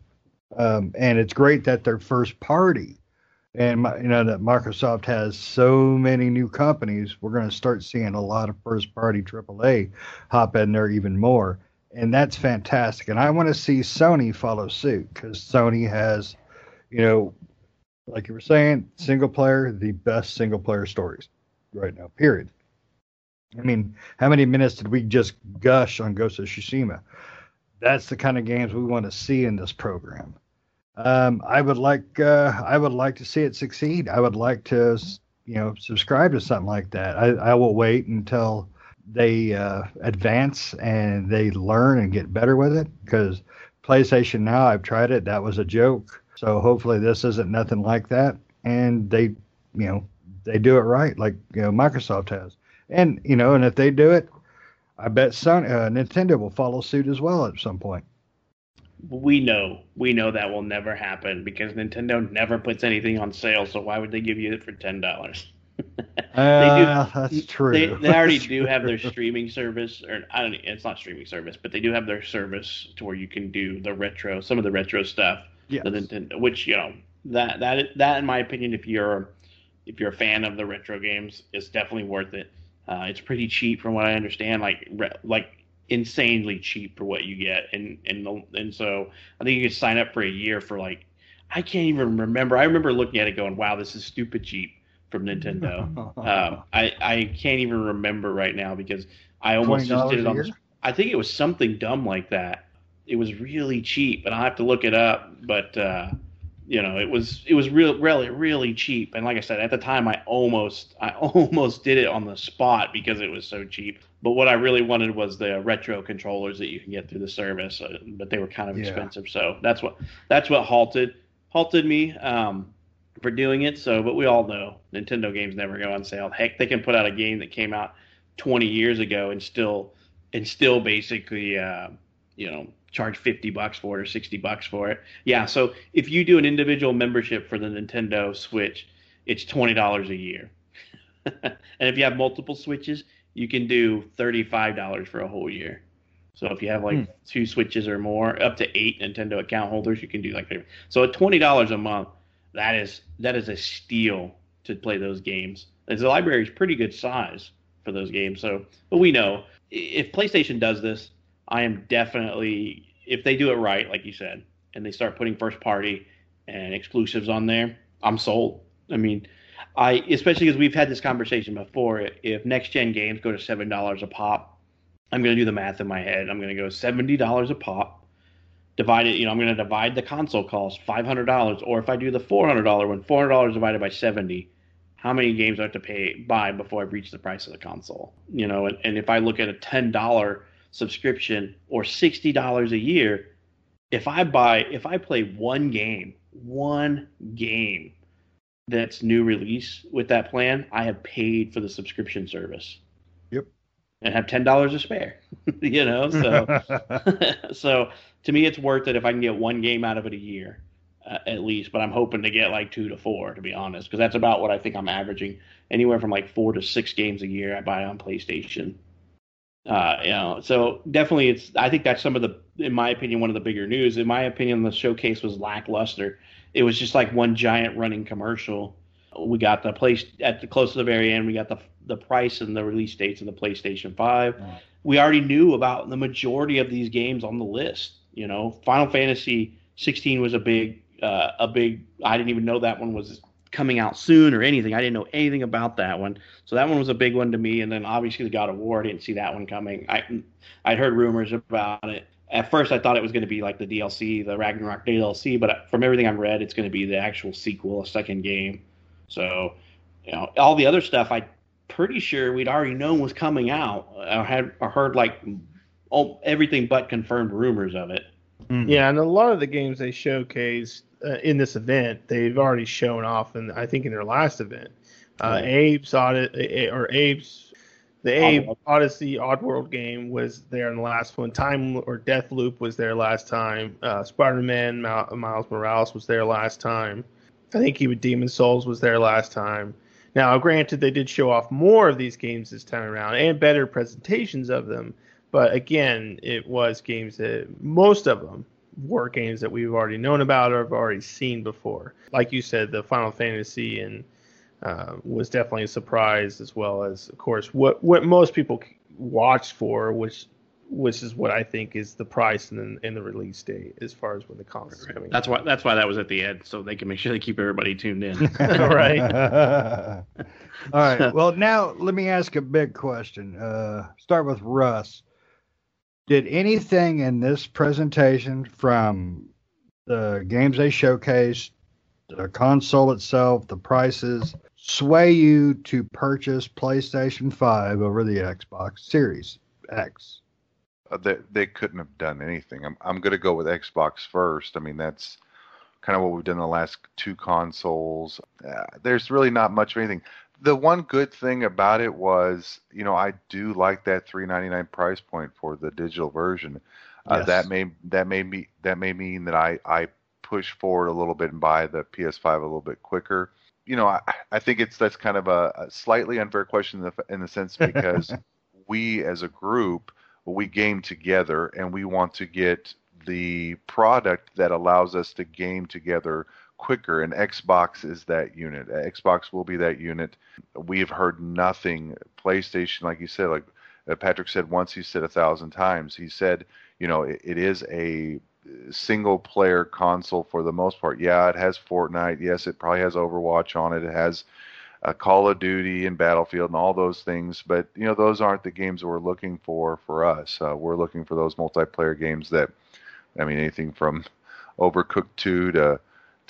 Um, and it's great that they're first party, and you know that Microsoft has so many new companies. We're going to start seeing a lot of first party AAA hop in there even more, and that's fantastic. And I want to see Sony follow suit because Sony has, you know, like you were saying, single player, the best single player stories right now. Period. I mean, how many minutes did we just gush on Ghost of Tsushima? That's the kind of games we want to see in this program. Um, I would like uh, I would like to see it succeed. I would like to you know subscribe to something like that. I, I will wait until they uh, advance and they learn and get better with it because PlayStation Now I've tried it. That was a joke. So hopefully this isn't nothing like that. And they you know they do it right like you know Microsoft has. And you know and if they do it, I bet Sony, uh, Nintendo will follow suit as well at some point we know we know that will never happen because Nintendo never puts anything on sale. So why would they give you it for ten dollars? Uh, that's true. They, they already do have their streaming service, or I don't. It's not streaming service, but they do have their service to where you can do the retro, some of the retro stuff. Yes. The Nintendo, which you know that that that in my opinion, if you're if you're a fan of the retro games, it's definitely worth it. Uh, it's pretty cheap from what I understand. Like like insanely cheap for what you get, and and and so I think you can sign up for a year for like I can't even remember. I remember looking at it going, "Wow, this is stupid cheap." From Nintendo, um, I I can't even remember right now because I almost just did it on. The, I think it was something dumb like that. It was really cheap, and I have to look it up. But uh, you know, it was it was real really really cheap. And like I said, at the time, I almost I almost did it on the spot because it was so cheap. But what I really wanted was the retro controllers that you can get through the service, uh, but they were kind of yeah. expensive. So that's what that's what halted halted me um, for doing it. So, but we all know Nintendo games never go on sale. Heck, they can put out a game that came out 20 years ago and still and still basically uh, you know charge 50 bucks for it or 60 bucks for it. Yeah, so if you do an individual membership for the Nintendo Switch, it's $20 a year. and if you have multiple Switches, you can do $35 for a whole year. So if you have like hmm. two Switches or more, up to eight Nintendo account holders, you can do like so at $20 a month, that is that is a steal to play those games. the library is pretty good size for those games. So, but we know if PlayStation does this, I am definitely if they do it right, like you said, and they start putting first party and exclusives on there, I'm sold. I mean, I especially because we've had this conversation before. If next gen games go to seven dollars a pop, I'm going to do the math in my head. I'm going to go seventy dollars a pop. Divide it. You know, I'm going to divide the console cost five hundred dollars. Or if I do the four hundred dollar one, four hundred dollars divided by seventy. How many games do I have to pay buy before I reach the price of the console? You know, and, and if I look at a ten dollar subscription or $60 a year, if I buy, if I play one game, one game that's new release with that plan, I have paid for the subscription service. Yep. And have ten dollars to spare. you know, so so to me, it's worth it if I can get one game out of it a year, uh, at least. But I'm hoping to get like two to four, to be honest, because that's about what I think I'm averaging. Anywhere from like four to six games a year I buy on PlayStation. Uh, you know, so definitely, it's. I think that's some of the, in my opinion, one of the bigger news. In my opinion, the showcase was lackluster. It was just like one giant running commercial. We got the place at the close to the very end. We got the the price and the release dates of the PlayStation Five. Right. We already knew about the majority of these games on the list. You know, Final Fantasy 16 was a big, uh, a big. I didn't even know that one was coming out soon or anything. I didn't know anything about that one. So that one was a big one to me. And then obviously the God of War, I didn't see that one coming. I I'd heard rumors about it. At first, I thought it was going to be like the DLC, the Ragnarok DLC, but from everything I've read, it's going to be the actual sequel, a second game. So, you know, all the other stuff, I pretty sure we'd already known was coming out. I had I heard like oh, everything but confirmed rumors of it. Mm-hmm. Yeah, and a lot of the games they showcased uh, in this event, they've already shown off, and I think in their last event, uh, Abe's Audit or Abe's the Abe Oddysee Oddworld game was there in the last one. Time or Deathloop was there last time. Uh, Spider-Man Miles Morales was there last time. I think even Demon Souls was there last time. Now, granted, they did show off more of these games this time around and better presentations of them. But again, it was games that most of them were games that we've already known about or have already seen before. Like you said, the Final Fantasy and uh, was definitely a surprise, as well as, of course, what what most people watched for, which which is what I think is the price and the, and the release date as far as when the console is coming. That's why that's why that was at the end, so they can make sure they keep everybody tuned in. right. All right. Well, now let me ask a big question. Uh, start with Russ. Did anything in this presentation from the games they showcased, the console itself, the prices, sway you to purchase PlayStation 5 over the Xbox Series X? Uh, they, they couldn't have done anything. I'm, I'm going to go with Xbox first. I mean, that's kind of what we've done the last two consoles. Uh, there's really not much of anything. The one good thing about it was, you know, I do like that 3.99 price point for the digital version. Uh, Yes. That may that may be that may mean that I I push forward a little bit and buy the PS5 a little bit quicker. You know, I, I think it's that's kind of a, a slightly unfair question in the, in the sense because we as a group we game together and we want to get the product that allows us to game together quicker and Xbox is that unit. Xbox will be that unit. We have heard nothing PlayStation like you said like uh, Patrick said once he said a thousand times. He said, you know, it, it is a single player console for the most part. Yeah, it has Fortnite. Yes, it probably has Overwatch on it. It has uh, Call of Duty and Battlefield and all those things. But you know, those aren't the games we're looking for for us. Uh, we're looking for those multiplayer games that, I mean, anything from Overcooked 2 to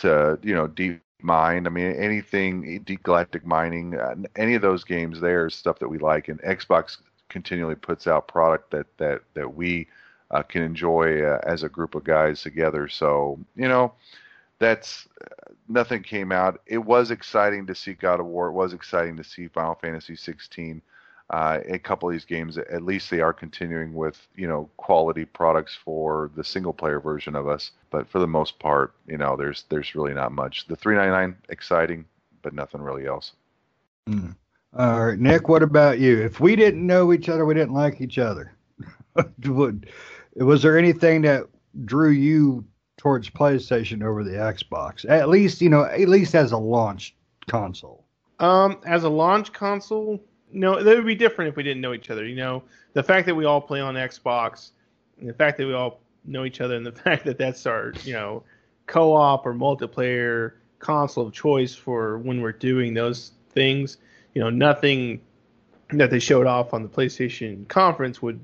you know Deep Mind. I mean, anything Deep Galactic Mining. Uh, any of those games there is stuff that we like. And Xbox continually puts out product that that that we uh, can enjoy uh, as a group of guys together. So you know, that's uh, nothing came out. It was exciting to see God of War. It was exciting to see Final Fantasy 16. Uh, a couple of these games, at least they are continuing with you know quality products for the single player version of us. But for the most part, you know, there's there's really not much. The 399 exciting, but nothing really else. Hmm. All right, Nick, what about you? If we didn't know each other, we didn't like each other. Would, was there anything that drew you towards PlayStation over the Xbox? At least, you know, at least as a launch console. Um, as a launch console, no, that would be different if we didn't know each other. You know, the fact that we all play on Xbox, and the fact that we all know each other, and the fact that that's our, you know, co-op or multiplayer console of choice for when we're doing those things. You know, nothing that they showed off on the PlayStation conference would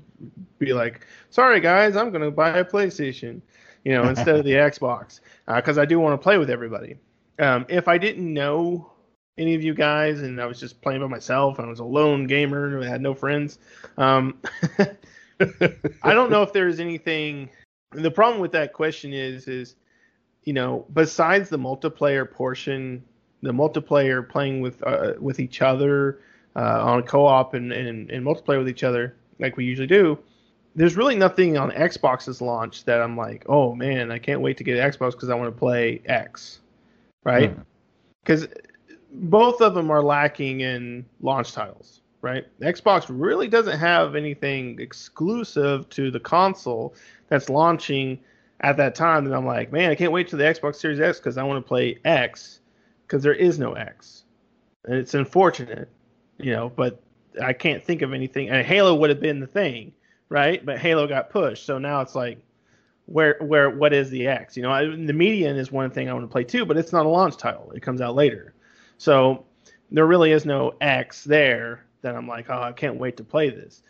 be like, "Sorry guys, I'm going to buy a PlayStation," you know, instead of the Xbox, because I do want to play with everybody. Um, if I didn't know any of you guys and I was just playing by myself I was a lone gamer and I had no friends, um, I don't know if there's anything. The problem with that question is, is you know, besides the multiplayer portion, the multiplayer playing with uh, with each other uh, on co-op and, and and multiplayer with each other like we usually do. There's really nothing on Xbox's launch that I'm like, oh man, I can't wait to get Xbox because I want to play X, right? Because both of them are lacking in launch titles, right? Xbox really doesn't have anything exclusive to the console that's launching at that time. And I'm like, man, I can't wait to the Xbox Series X because I want to play X because there is no X. And it's unfortunate, you know, but I can't think of anything. And Halo would have been the thing, right? But Halo got pushed. So now it's like, where, where, what is the X? You know, I, the Medium is one thing I want to play too, but it's not a launch title. It comes out later. So there really is no X there that I'm like, oh, I can't wait to play this.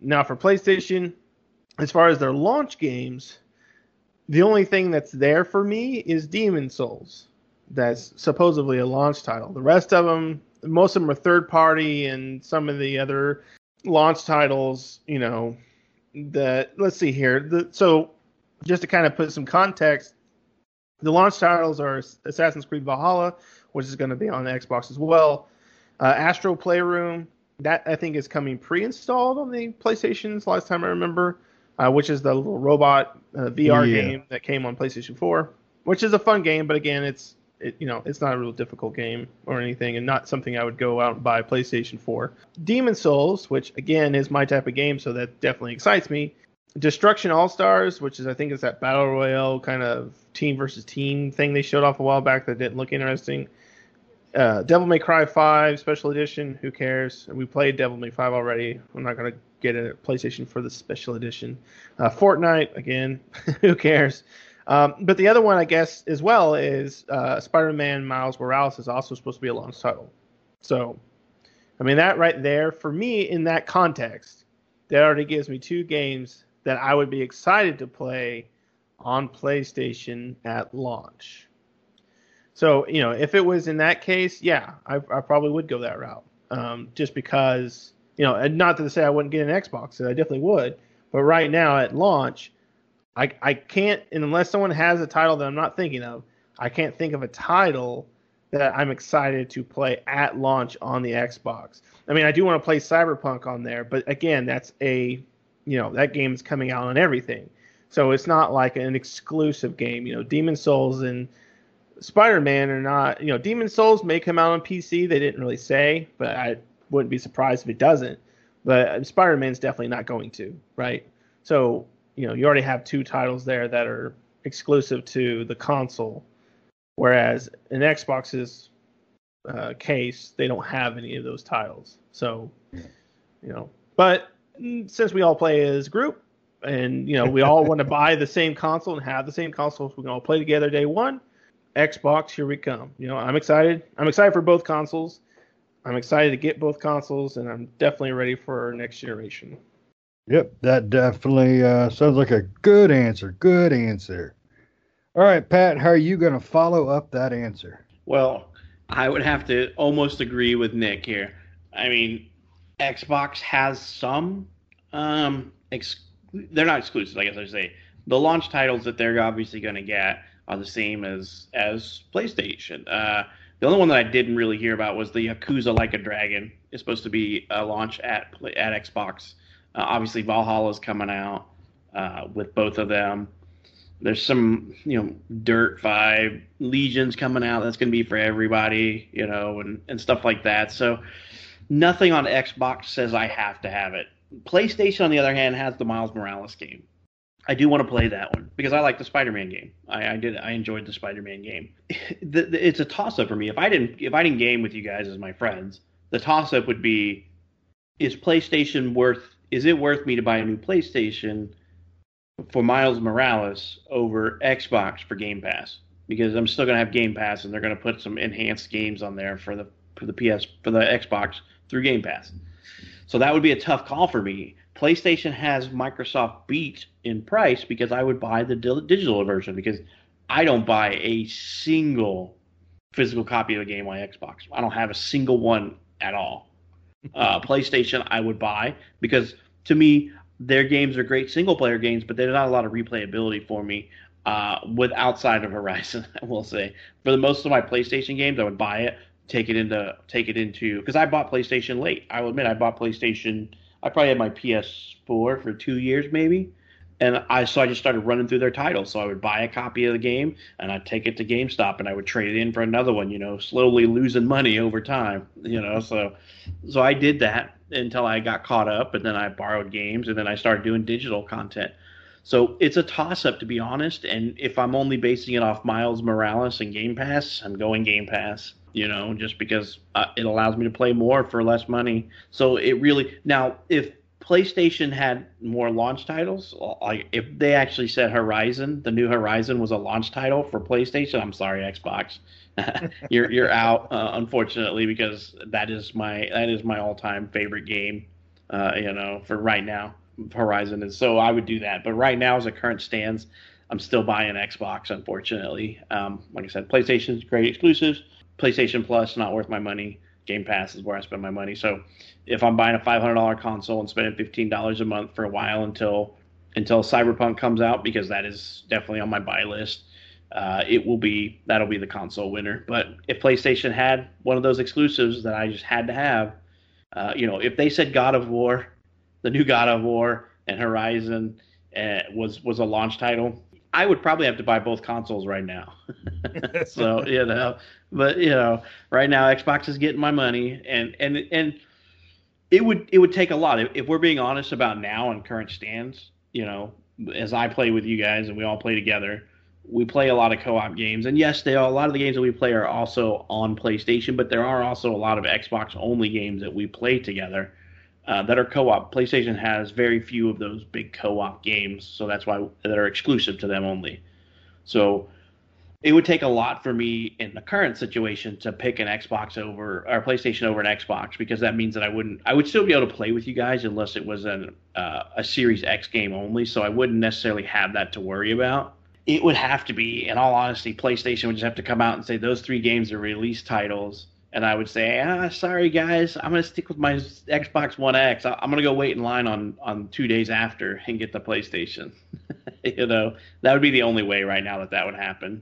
Now for PlayStation, as far as their launch games, the only thing that's there for me is Demon Souls. That's supposedly a launch title. The rest of them, most of them are third party, and some of the other launch titles, you know, that let's see here. The, so just to kind of put some context, the launch titles are Assassin's Creed Valhalla, which is going to be on the Xbox as well. Uh, Astro Playroom, that I think is coming pre-installed on the PlayStations. Last time I remember, uh, which is the little robot uh, VR Yeah. game that came on PlayStation 4, which is a fun game, but again, it's it, you know it's not a real difficult game or anything, and not something I would go out and buy PlayStation for. Demon Souls, which again is my type of game, so that definitely excites me. Destruction All Stars, which is I think is that battle royale kind of team versus team thing they showed off a while back that didn't look interesting. Uh, Devil May Cry 5 Special Edition. Who cares? We played Devil May 5 already. I'm not gonna get a PlayStation for the Special Edition. Uh, Fortnite again. who cares? Um, but the other one, I guess, as well is uh, Spider-Man Miles Morales is also supposed to be a launch title. So, I mean, that right there for me in that context, that already gives me two games that I would be excited to play on PlayStation at launch. So, you know, if it was in that case, yeah, I, I probably would go that route. Um, just because, you know, and not to say I wouldn't get an Xbox, I definitely would. But right now at launch, I, I can't, unless someone has a title that I'm not thinking of, I can't think of a title that I'm excited to play at launch on the Xbox. I mean, I do want to play Cyberpunk on there, but again, that's a, you know, that game is coming out on everything. So it's not like an exclusive game. You know, Demon Souls and Spider Man are not, you know, Demon Souls may come out on PC. They didn't really say, but I wouldn't be surprised if it doesn't. But Spider Man's definitely not going to, right? So, you know, you already have two titles there that are exclusive to the console. Whereas in Xbox's uh, case, they don't have any of those titles. So, you know, but since we all play as a group, and you know we all want to buy the same console and have the same console so we can all play together day one xbox here we come you know i'm excited i'm excited for both consoles i'm excited to get both consoles and i'm definitely ready for next generation Yep, that definitely uh, sounds like a good answer. Good answer. All right, Pat, how are you going to follow up that answer? Well, I would have to almost agree with Nick here. I mean, Xbox has some um, ex- they're not exclusive, I guess I should say. The launch titles that they're obviously going to get are the same as as PlayStation. Uh, the only one that I didn't really hear about was the Yakuza Like a Dragon. It's supposed to be a launch at at Xbox. Uh, obviously, Valhalla is coming out uh, with both of them. There's some, you know, Dirt Five Legions coming out. That's going to be for everybody, you know, and and stuff like that. So nothing on Xbox says I have to have it. PlayStation, on the other hand, has the Miles Morales game. I do want to play that one because I like the Spider-Man game. I, I did. I enjoyed the Spider-Man game. it's a toss-up for me. If I didn't, if I didn't game with you guys as my friends, the toss-up would be: Is PlayStation worth? Is it worth me to buy a new PlayStation for Miles Morales over Xbox for Game Pass? Because I'm still gonna have Game Pass, and they're gonna put some enhanced games on there for the for the PS for the Xbox through Game Pass. So that would be a tough call for me. PlayStation has Microsoft beat in price because I would buy the digital version because I don't buy a single physical copy of a game on Xbox. I don't have a single one at all. Uh, PlayStation I would buy because to me their games are great single player games, but there's not a lot of replayability for me uh, with outside of Horizon. I will say for the most of my PlayStation games, I would buy it take it into take it into because I bought PlayStation late. I will admit I bought PlayStation. I probably had my PS4 for two years maybe, and I so I just started running through their titles. So I would buy a copy of the game and I'd take it to GameStop and I would trade it in for another one. You know, slowly losing money over time. You know, so so I did that until I got caught up, and then I borrowed games, and then I started doing digital content. So it's a toss up to be honest. And if I'm only basing it off Miles Morales and Game Pass, I'm going Game Pass you know, just because uh, it allows me to play more for less money. So it really now if PlayStation had more launch titles, like if they actually said Horizon, the new Horizon was a launch title for PlayStation, I'm sorry, Xbox. you're you're out uh, unfortunately because that is my that is my all-time favorite game uh, you know for right now Horizon is so I would do that but right now as it current stands I'm still buying Xbox unfortunately um, like I said PlayStation's great exclusives PlayStation Plus not worth my money. Game Pass is where I spend my money. So if I'm buying a $500 console and spending $15 a month for a while until until Cyberpunk comes out, because that is definitely on my buy list, uh, it will be that'll be the console winner. But if PlayStation had one of those exclusives that I just had to have, uh, you know, if they said God of War, the new God of War and Horizon uh, was was a launch title, I would probably have to buy both consoles right now. so you know, but you know, right now Xbox is getting my money, and and and it would it would take a lot if, if we're being honest about now and current stands. You know, as I play with you guys and we all play together, we play a lot of co-op games, and yes, they are, a lot of the games that we play are also on PlayStation, but there are also a lot of Xbox only games that we play together uh, that are co-op. PlayStation has very few of those big co-op games, so that's why that are exclusive to them only. So it would take a lot for me in the current situation to pick an Xbox over or PlayStation over an Xbox because that means that I wouldn't I would still be able to play with you guys unless it was an uh, a Series X game only, so I wouldn't necessarily have that to worry about. It would have to be, in all honesty, PlayStation would just have to come out and say those three games are release titles and I would say, ah, sorry guys, I'm gonna stick with my Xbox One X. I'm gonna go wait in line on on two days after and get the PlayStation. you know, that would be the only way right now that that would happen.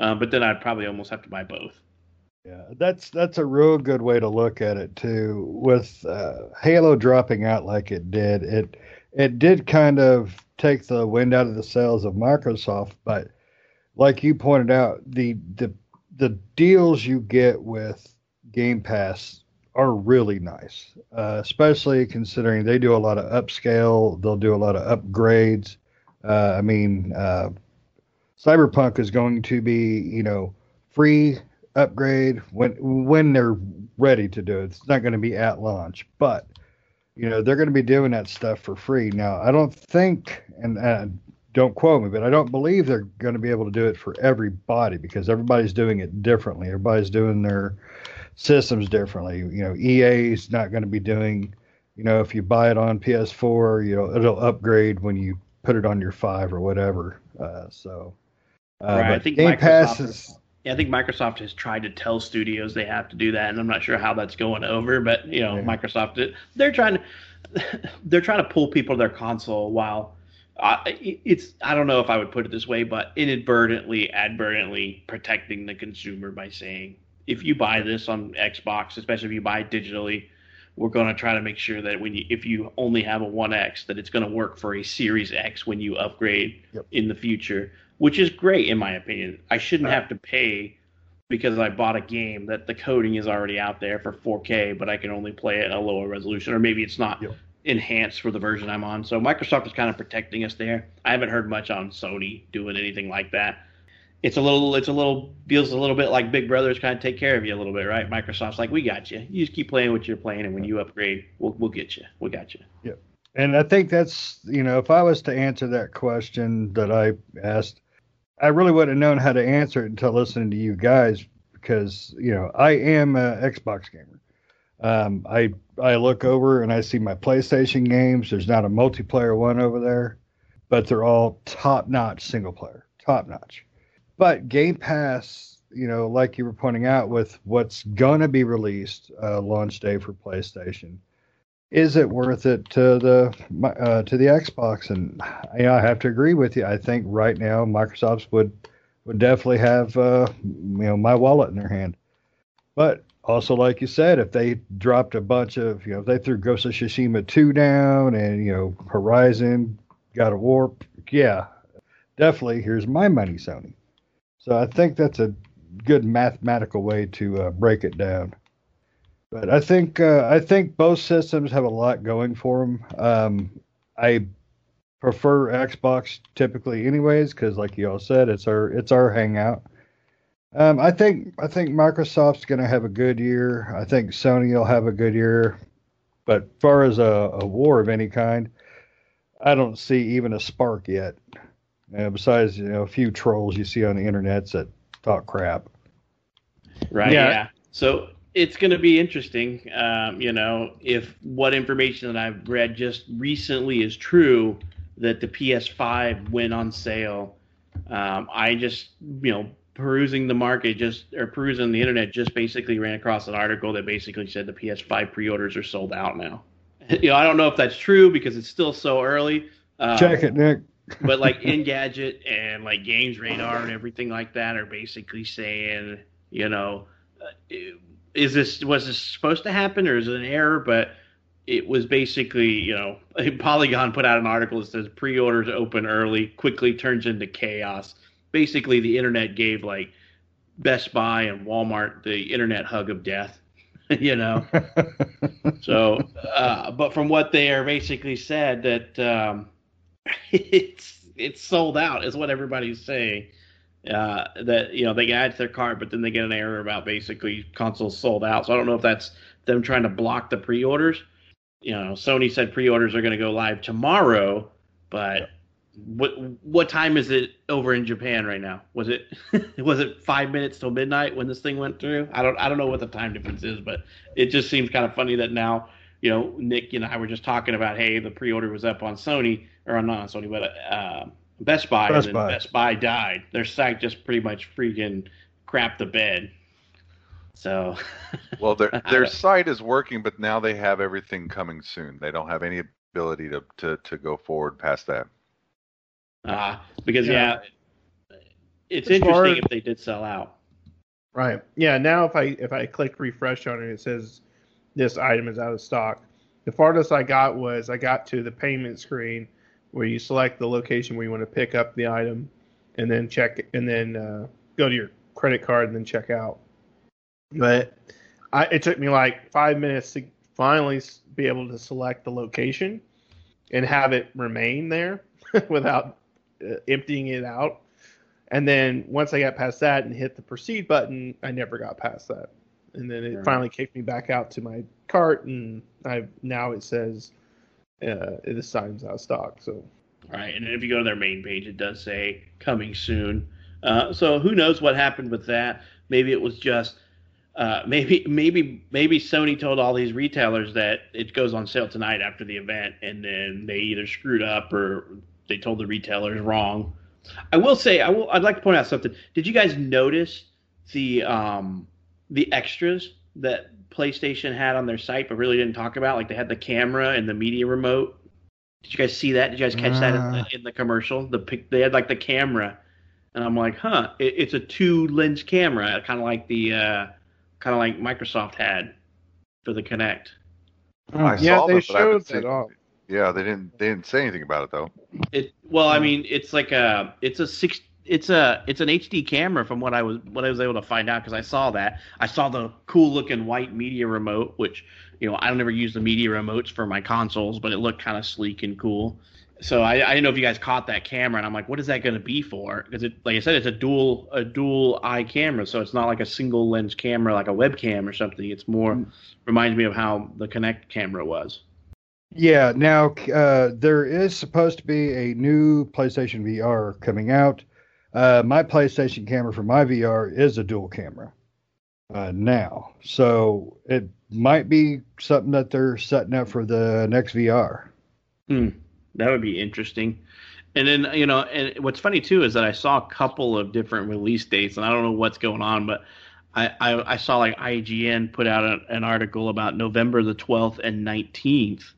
Um, but then I'd probably almost have to buy both. Yeah, that's that's a real good way to look at it too. With uh, Halo dropping out like it did, it it did kind of take the wind out of the sails of Microsoft. But like you pointed out, the the the deals you get with Game Pass are really nice, uh, especially considering they do a lot of upscale. They'll do a lot of upgrades. Uh, I mean, uh, Cyberpunk is going to be, you know, free upgrade when when they're ready to do it. It's not going to be at launch, but you know they're going to be doing that stuff for free. Now, I don't think, and uh, don't quote me, but I don't believe they're going to be able to do it for everybody because everybody's doing it differently. Everybody's doing their systems differently. You know, EA is not going to be doing, you know, if you buy it on PS4, you know, it'll upgrade when you put it on your five or whatever. Uh, so, uh, right. I think Game Microsoft Pass is. Yeah, I think Microsoft has tried to tell studios they have to do that, and I'm not sure how that's going over. But you know, yeah. Microsoft they're trying to they're trying to pull people to their console while uh, it's I don't know if I would put it this way, but inadvertently, advertently protecting the consumer by saying if you buy this on Xbox, especially if you buy it digitally, we're going to try to make sure that when you if you only have a One X, that it's going to work for a Series X when you upgrade yep. in the future, which is great in my opinion. I shouldn't have to pay because I bought a game that the coding is already out there for 4K, but I can only play it at a lower resolution, or maybe it's not yep. enhanced for the version I'm on. So Microsoft is kind of protecting us there. I haven't heard much on Sony doing anything like that it's a little it's a little feels a little bit like big brothers kind of take care of you a little bit right? Microsoft's like we got you. You just keep playing what you're playing and when you upgrade we'll, we'll get you. We got you. Yeah. And i think that's you know if i was to answer that question that i asked i really wouldn't have known how to answer it until listening to you guys because you know i am an xbox gamer. Um, i i look over and i see my playstation games. There's not a multiplayer one over there but they're all top notch single player top notch but Game Pass, you know, like you were pointing out, with what's gonna be released uh, launch day for PlayStation, is it worth it to the uh, to the Xbox? And you know, I have to agree with you. I think right now Microsoft would would definitely have uh, you know my wallet in their hand. But also, like you said, if they dropped a bunch of you know if they threw Ghost of Tsushima two down and you know Horizon got a warp, yeah, definitely. Here's my money, Sony. So I think that's a good mathematical way to uh, break it down. But I think uh, I think both systems have a lot going for them. Um, I prefer Xbox typically, anyways, because like you all said, it's our it's our hangout. Um, I think I think Microsoft's going to have a good year. I think Sony will have a good year. But far as a, a war of any kind, I don't see even a spark yet. Uh, besides, you know, a few trolls you see on the internet that talk crap. Right. Yeah. yeah. So it's going to be interesting. Um, you know, if what information that I've read just recently is true, that the PS5 went on sale. Um, I just, you know, perusing the market, just or perusing the internet, just basically ran across an article that basically said the PS5 pre-orders are sold out now. you know, I don't know if that's true because it's still so early. Um, Check it, Nick but like Engadget and like Games Radar and everything like that are basically saying, you know, uh, is this was this supposed to happen or is it an error? But it was basically, you know, Polygon put out an article that says pre-orders open early, quickly turns into chaos. Basically, the internet gave like Best Buy and Walmart the internet hug of death. you know, so uh, but from what they are basically said that um, it's it's sold out is what everybody's saying. uh, that you know they add to their cart, but then they get an error about basically consoles sold out. So I don't know if that's them trying to block the pre-orders. You know, Sony said pre-orders are going to go live tomorrow, but what what time is it over in Japan right now? Was it was it five minutes till midnight when this thing went through? I don't I don't know what the time difference is, but it just seems kind of funny that now you know Nick and I were just talking about hey the pre-order was up on Sony or on not on Sony but uh, Best Buy Best and then Buy. Best Buy died. Their site just pretty much freaking crapped the bed. So Well, their their site is working, but now they have everything coming soon. They don't have any ability to to, to go forward past that. uh, because Yeah. yeah, it's As interesting as- if they did sell out. Right. Yeah. Now, if I if I click refresh on it, it says this item is out of stock. The farthest I got was I got to the payment screen where you select the location where you want to pick up the item, and then check and then uh, go to your credit card and then check out. But I, it took me like five minutes to finally be able to select the location and have it remain there without uh, emptying it out. And then once I got past that and hit the proceed button, I never got past that. And then it Right. finally kicked me back out to my cart, and I now it says uh, this item's out stock. So Right, and if you go to their main page, it does say coming soon. Uh, so who knows what happened with that? Maybe it was just uh, maybe maybe maybe Sony told all these retailers that it goes on sale tonight after the event, and then they either screwed up or they told the retailers wrong. I will say I will. I'd like to point out something. Did you guys notice the um, the extras that PlayStation had on their site, but really didn't talk about? Like they had the camera and the media remote. Did you guys see that? Did you guys catch that in Uh. the, in the commercial? The pic, they had like the camera, and I'm like, huh, it, it's a two lens camera, kind of like the uh, kind of like Microsoft had for the Kinect. I yeah, saw they that, but I haven't showed seen that off. Yeah, they didn't they didn't say anything about it though. It well, I mean, it's like a it's a six it's a it's an HD camera from what I was what I was able to find out because I saw that I saw the cool looking white media remote, which you know I don't ever use the media remotes for my consoles, but it looked kind of sleek and cool. So I, I didn't know if you guys caught that camera, and I'm like, what is that going to be for? Because it, like I said, it's a dual a dual eye camera, so it's not like a single lens camera like a webcam or something. It's more reminds me of how the Kinect camera was. Yeah, now uh, there is supposed to be a new PlayStation VR coming out. Uh, my PlayStation camera for my VR is a dual camera uh, now, so it might be something that they're setting up for the next VR. Hmm, that would be interesting. And then you know, and what's funny too is that I saw a couple of different release dates, and I don't know what's going on, but I I, I saw like IGN put out a, an article about November the 12th and 19th,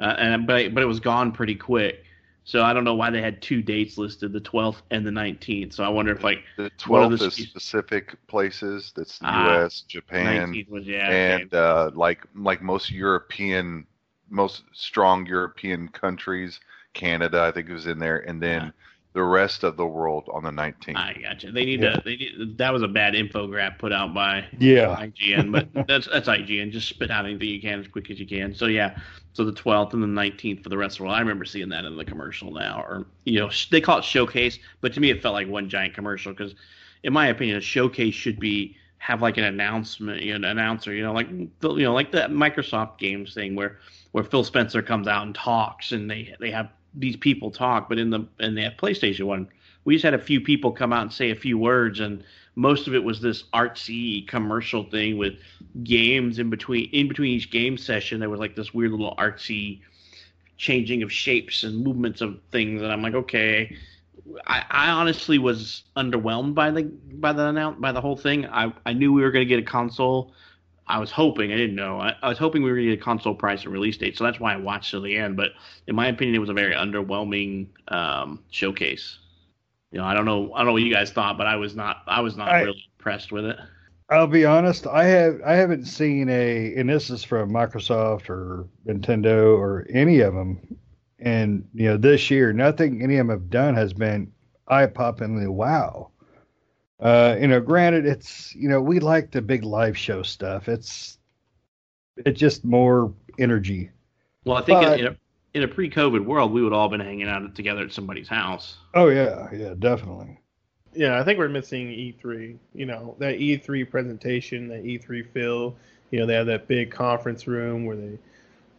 uh, and but but it was gone pretty quick. So I don't know why they had two dates listed, the 12th and the 19th. So I wonder if like The One of the twelfth is spe- specific places. That's the Ah, U.S., Japan, was yeah. and uh, like like most European, most strong European countries, Canada, I think it was in there, and then. The rest of the world on the nineteenth. I gotcha. They need Yeah. to. They need, that was a bad infograph put out by Yeah, IGN, but that's that's IGN. Just spit out anything you can as quick as you can. So yeah, so the 12th and the 19th for the rest of the world. I remember seeing that in the commercial now, or you know, they call it showcase, but to me it felt like one giant commercial because, in my opinion, a showcase should be have like an announcement, you know, an announcer, you know, like the- you know, like that Microsoft games thing where where Phil Spencer comes out and talks, and they they have these people talk, but in the in the PlayStation one, we just had a few people come out and say a few words, and most of it was this artsy commercial thing with games in between in between each game session. There was like this weird little artsy changing of shapes and movements of things and i'm like okay. I, I honestly was underwhelmed by the by the by the whole thing. I i knew we were going to get a console i was hoping i didn't know I, I was hoping we were going to get a console price and release date so that's why i watched till the end but in my opinion it was a very underwhelming um, showcase you know i don't know i don't know what you guys thought but i was not i was not I- really impressed with it I'll be honest. I have I haven't seen a, and this is from Microsoft or Nintendo or any of them, and you know this year nothing any of them have done has been eye poppingly wow. Uh, you know, granted, it's you know we like the big live show stuff. It's it's just more energy. Well, I think But- in, in a, in a pre-COVID world, we would all been hanging out together at somebody's house. Oh yeah, yeah, definitely. Yeah, I think we're missing E3. You know, that E3 presentation, that E3 feel. You know, they have that big conference room where they,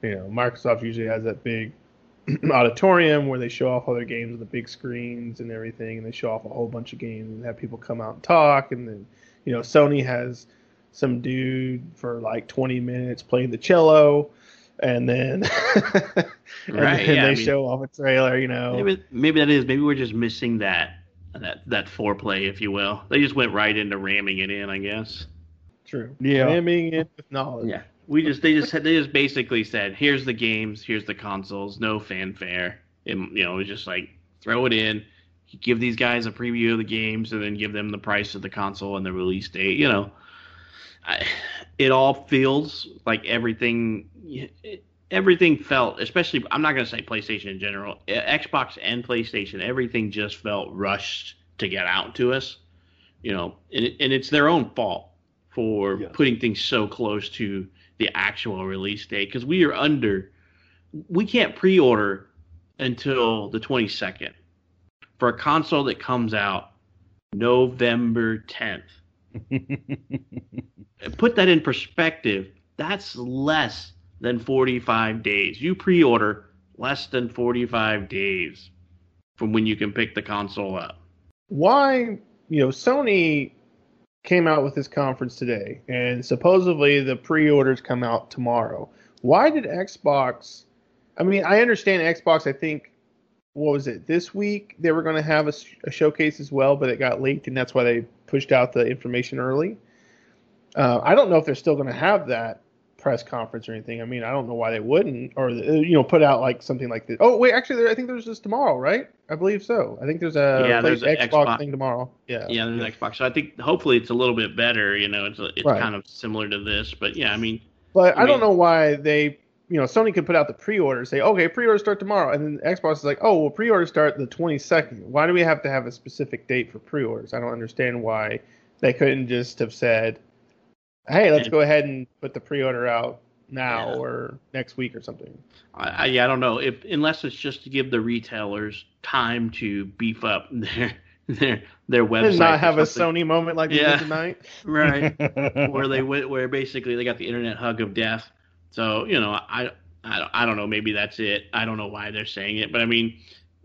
you know, Microsoft usually has that big auditorium where they show off all their games on the big screens and everything, and they show off a whole bunch of games and have people come out and talk. And then, you know, Sony has some dude for like 20 minutes playing the cello, and then, and Right, then yeah, they I mean- show off a trailer. You know, Maybe, maybe that is. Maybe we're just missing that that that foreplay, if you will. They just went right into ramming it in, I guess. true. Yeah. Ramming it with knowledge. Yeah. We just they just had they just basically said, here's the games, here's the consoles, no fanfare. And you know, it was just like throw it in, give these guys a preview of the games, and then give them the price of the console and the release date. You know, I, it all feels like everything. Everything felt, especially I'm not gonna say PlayStation in general, Xbox and PlayStation, everything just felt rushed to get out to us. You know, and, it, and it's their own fault for putting things so close to the actual release date because we are under we can't pre-order until the 22nd for a console that comes out November 10th. Put that in perspective. That's less than 45 days. You pre-order less than 45 days from when you can pick the console up. why you know Sony came out with this conference today, and supposedly the pre-orders come out tomorrow. Why did Xbox? I mean, I understand Xbox. I think what was it this week? They were going to have a showcase as well, but it got leaked, and that's why they pushed out the information early. Uh, I don't know if they're still going to have that press conference or anything. I mean, I don't know why they wouldn't, or uh, you know, put out like something like this. Oh wait, actually, there, I think there's this tomorrow, right? I believe so. I think there's a Yeah, there's a Xbox, Xbox- thing tomorrow. Yeah. Yeah, there's Xbox. So I think hopefully it's a little bit better. You know, it's it's Right. kind of similar to this, but yeah, I mean, But I I, don't know why they, you know, Sony could put out the pre-order, say, okay, pre-order start tomorrow, and then Xbox is like, oh, well, pre-orders start the 22nd. Why do we have to have a specific date for pre-orders? I don't understand why they couldn't just have said, hey, let's And- go ahead and put the pre-order out now Yeah. or next week or something. I, I, yeah, I don't know if unless it's just to give the retailers time to beef up their their their website not have a. Sony moment like Yeah. did tonight. right where they went where basically they got the internet hug of death. So you know, I I don't, I don't know. Maybe that's it. I don't know why they're saying it, but I mean,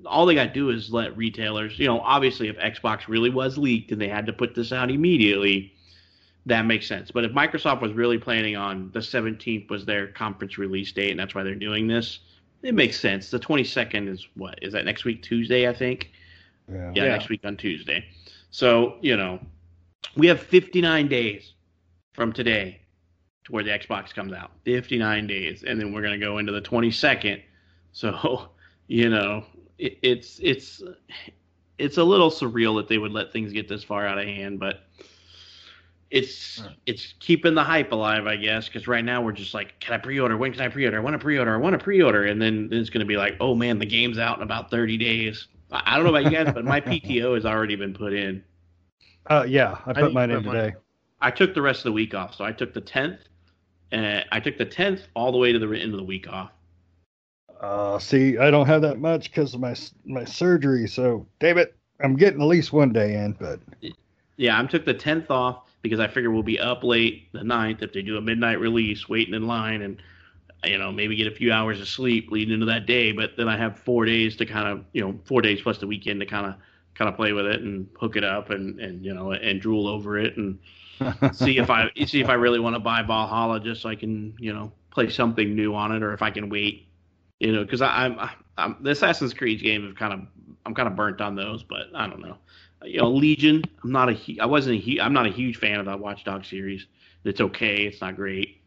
all they got to do is let retailers. You know, obviously, if Xbox really was leaked and they had to put this out immediately, that makes sense. But if Microsoft was really planning on the 17th was their conference release date, and that's why they're doing this, it makes sense. The 22nd is what is that next week Tuesday? I think yeah. yeah, Yeah. next week on Tuesday. So, you know, we have 59 days from today to where the Xbox comes out. 59 days. And then we're going to go into the 22nd. So, you know, it, it's it's it's a little surreal that they would let things get this far out of hand, but it's it's keeping the hype alive, I guess, because right now we're just like, can I pre-order? When can I pre-order? I want to pre-order. I want to pre-order, and then, then it's going to be like, oh man, the game's out in about 30 days. I I don't know about you guys, but my PTO has already been put in. Uh, yeah, I I put need mine in put mine today. I took the rest of the week off, so I took the 10th, and I took the 10th all the way to the end of the week off. Uh, see, I don't have that much because of my my surgery. So, damn it, I'm getting at least one day in. But Yeah, I took the 10th off because I figure we'll be up late the 9th if they do a midnight release, waiting in line, and you know maybe get a few hours of sleep leading into that day. But then I have four days to kind of you know four days plus the weekend to kind of kind of play with it and hook it up and and you know and drool over it and see if I see if I really want to buy Valhalla just so I can you know play something new on it or if I can wait. You know, because I'm, I'm the Assassin's Creed game have kind of I'm kind of burnt on those, but I don't know you know, Legion. I'm not a I wasn't a hu- I'm not a huge fan of that Watch Dogs series. It's okay. It's not great.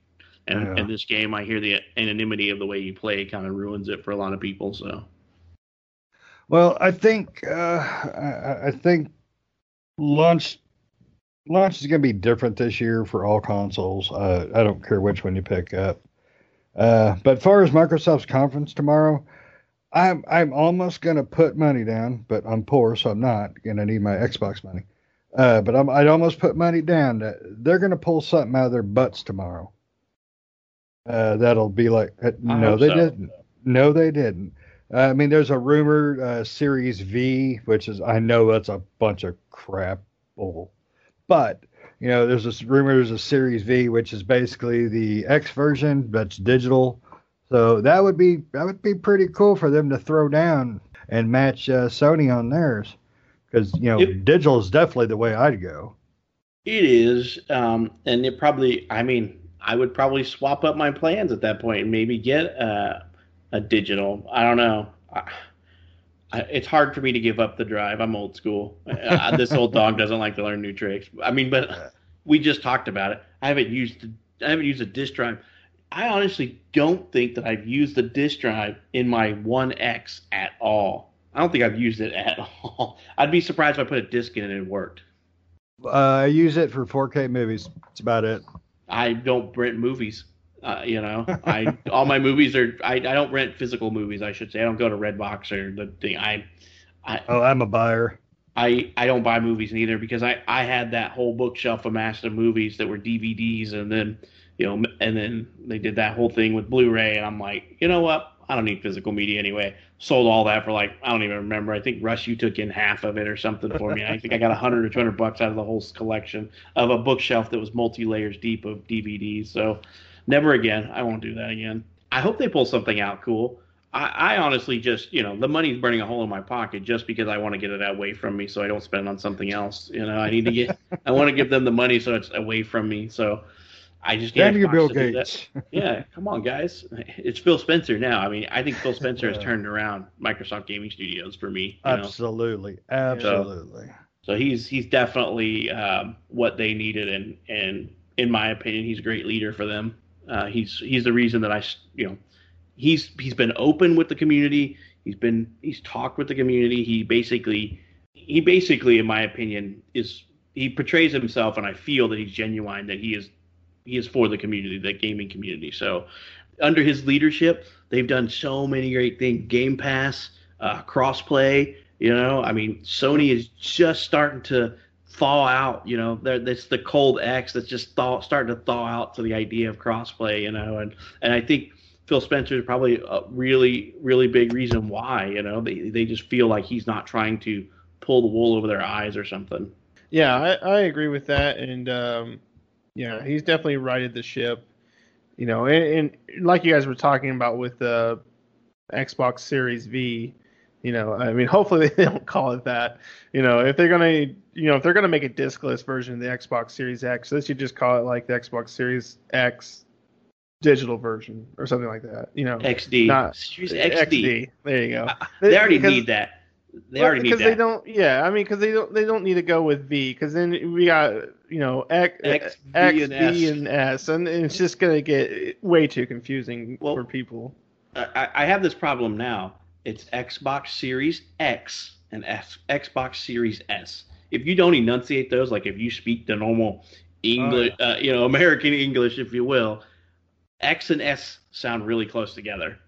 And Yeah. in this game, I hear the anonymity of the way you play kind of ruins it for a lot of people. So well, I think uh, I, I think launch launch is going to be different this year for all consoles. Uh, I don't care which one you pick up. Uh, but as far as Microsoft's conference tomorrow, I'm I'm almost going to put money down, but I'm poor, so I'm not going to need my Xbox money. Uh, but I'm, I'd almost put money down that they're going to pull something out of their butts tomorrow. Uh, that'll be like, uh, no, they so. didn't. No, they didn't. Uh, I mean, there's a rumor uh, Series V, which is I know that's a bunch of crap bull, but you know, there's this rumor there's a Series V, which is basically the X version that's digital. So that would be that would be pretty cool for them to throw down and match uh, Sony on theirs, because you know, Yep. digital is definitely the way I'd go. It is, um, and it probably. I mean, I would probably swap up my plans at that point and maybe get a, a digital. I don't know. I, I, it's hard for me to give up the drive. I'm old school. Uh, this old dog doesn't like to learn new tricks. I mean, but we just talked about it. I haven't used. I haven't used a disk drive. I honestly don't think that I've used the disk drive in my One X at all. I don't think I've used it at all. I'd be surprised if I put a disc in it and it worked. Uh, I use it for 4K movies. That's about it. I don't rent movies. Uh, you know, I all my movies are. I, I don't rent physical movies. I should say. I don't go to Redbox or the thing. I, I, Oh, I'm a buyer. I, I don't buy movies neither because I, I had that whole bookshelf amassed of movies that were DVDs and then you know and then they did that whole thing with Blu-ray and I'm like you know what? I don't need physical media anyway. Sold all that for like I don't even remember. I think Russ you took in half of it or something for me. I think I got a hundred or two hundred bucks out of the whole collection of a bookshelf that was multi layers deep of DVDs so never again. I won't do that again. I hope they pull something out cool. I, I honestly just, you know, the money's burning a hole in my pocket just because I want to get it away from me so I don't spend on something else. You know, I need to get, I want to give them the money so it's away from me. So I just Damn you, Xbox Bill. Gates. Yeah, come on, guys. It's Phil Spencer now. I mean, I think Phil Spencer has turned around Microsoft Gaming Studios for me. You know? Absolutely, absolutely. So he's he's definitely um, what they needed, and and in my opinion, he's a great leader for them. Uh, he's he's the reason that I you know he's he's been open with the community. He's been he's talked with the community. He basically he basically, in my opinion, is he portrays himself, and I feel that he's genuine. That he is he is for the community, the gaming community. So under his leadership, they've done so many great things. Game Pass, uh, crossplay. You know, I mean, Sony is just starting to thaw out. You know, that's the cold X that's just thaw, starting to thaw out to the idea of crossplay. You know, and and I think Phil Spencer is probably a really really big reason why. You know, they they just feel like he's not trying to pull the wool over their eyes or something. Yeah, I, I agree with that, and um, yeah, he's definitely righted the ship. You know, and, and like you guys were talking about with the Xbox Series V, you know, I mean, hopefully they don't call it that. You know, if they're gonna, you know, if they're gonna make a discless version of the Xbox Series X, they should just call it like the Xbox Series X digital version or something like that. You know, XD, Not- Series XD. There you go. They already Because- need that. They already need because they don't. Yeah, I mean, because they don't. They don't need to go with V. Because then we got you know X, X, V, X, and V, S. and S, and it's just gonna get way too confusing Well- for people. I, I have this problem now. It's Xbox Series X and X, Xbox Series S. If you don't enunciate those, like if you speak the normal English, uh, you know, American English, if you will, X and S sound really close together.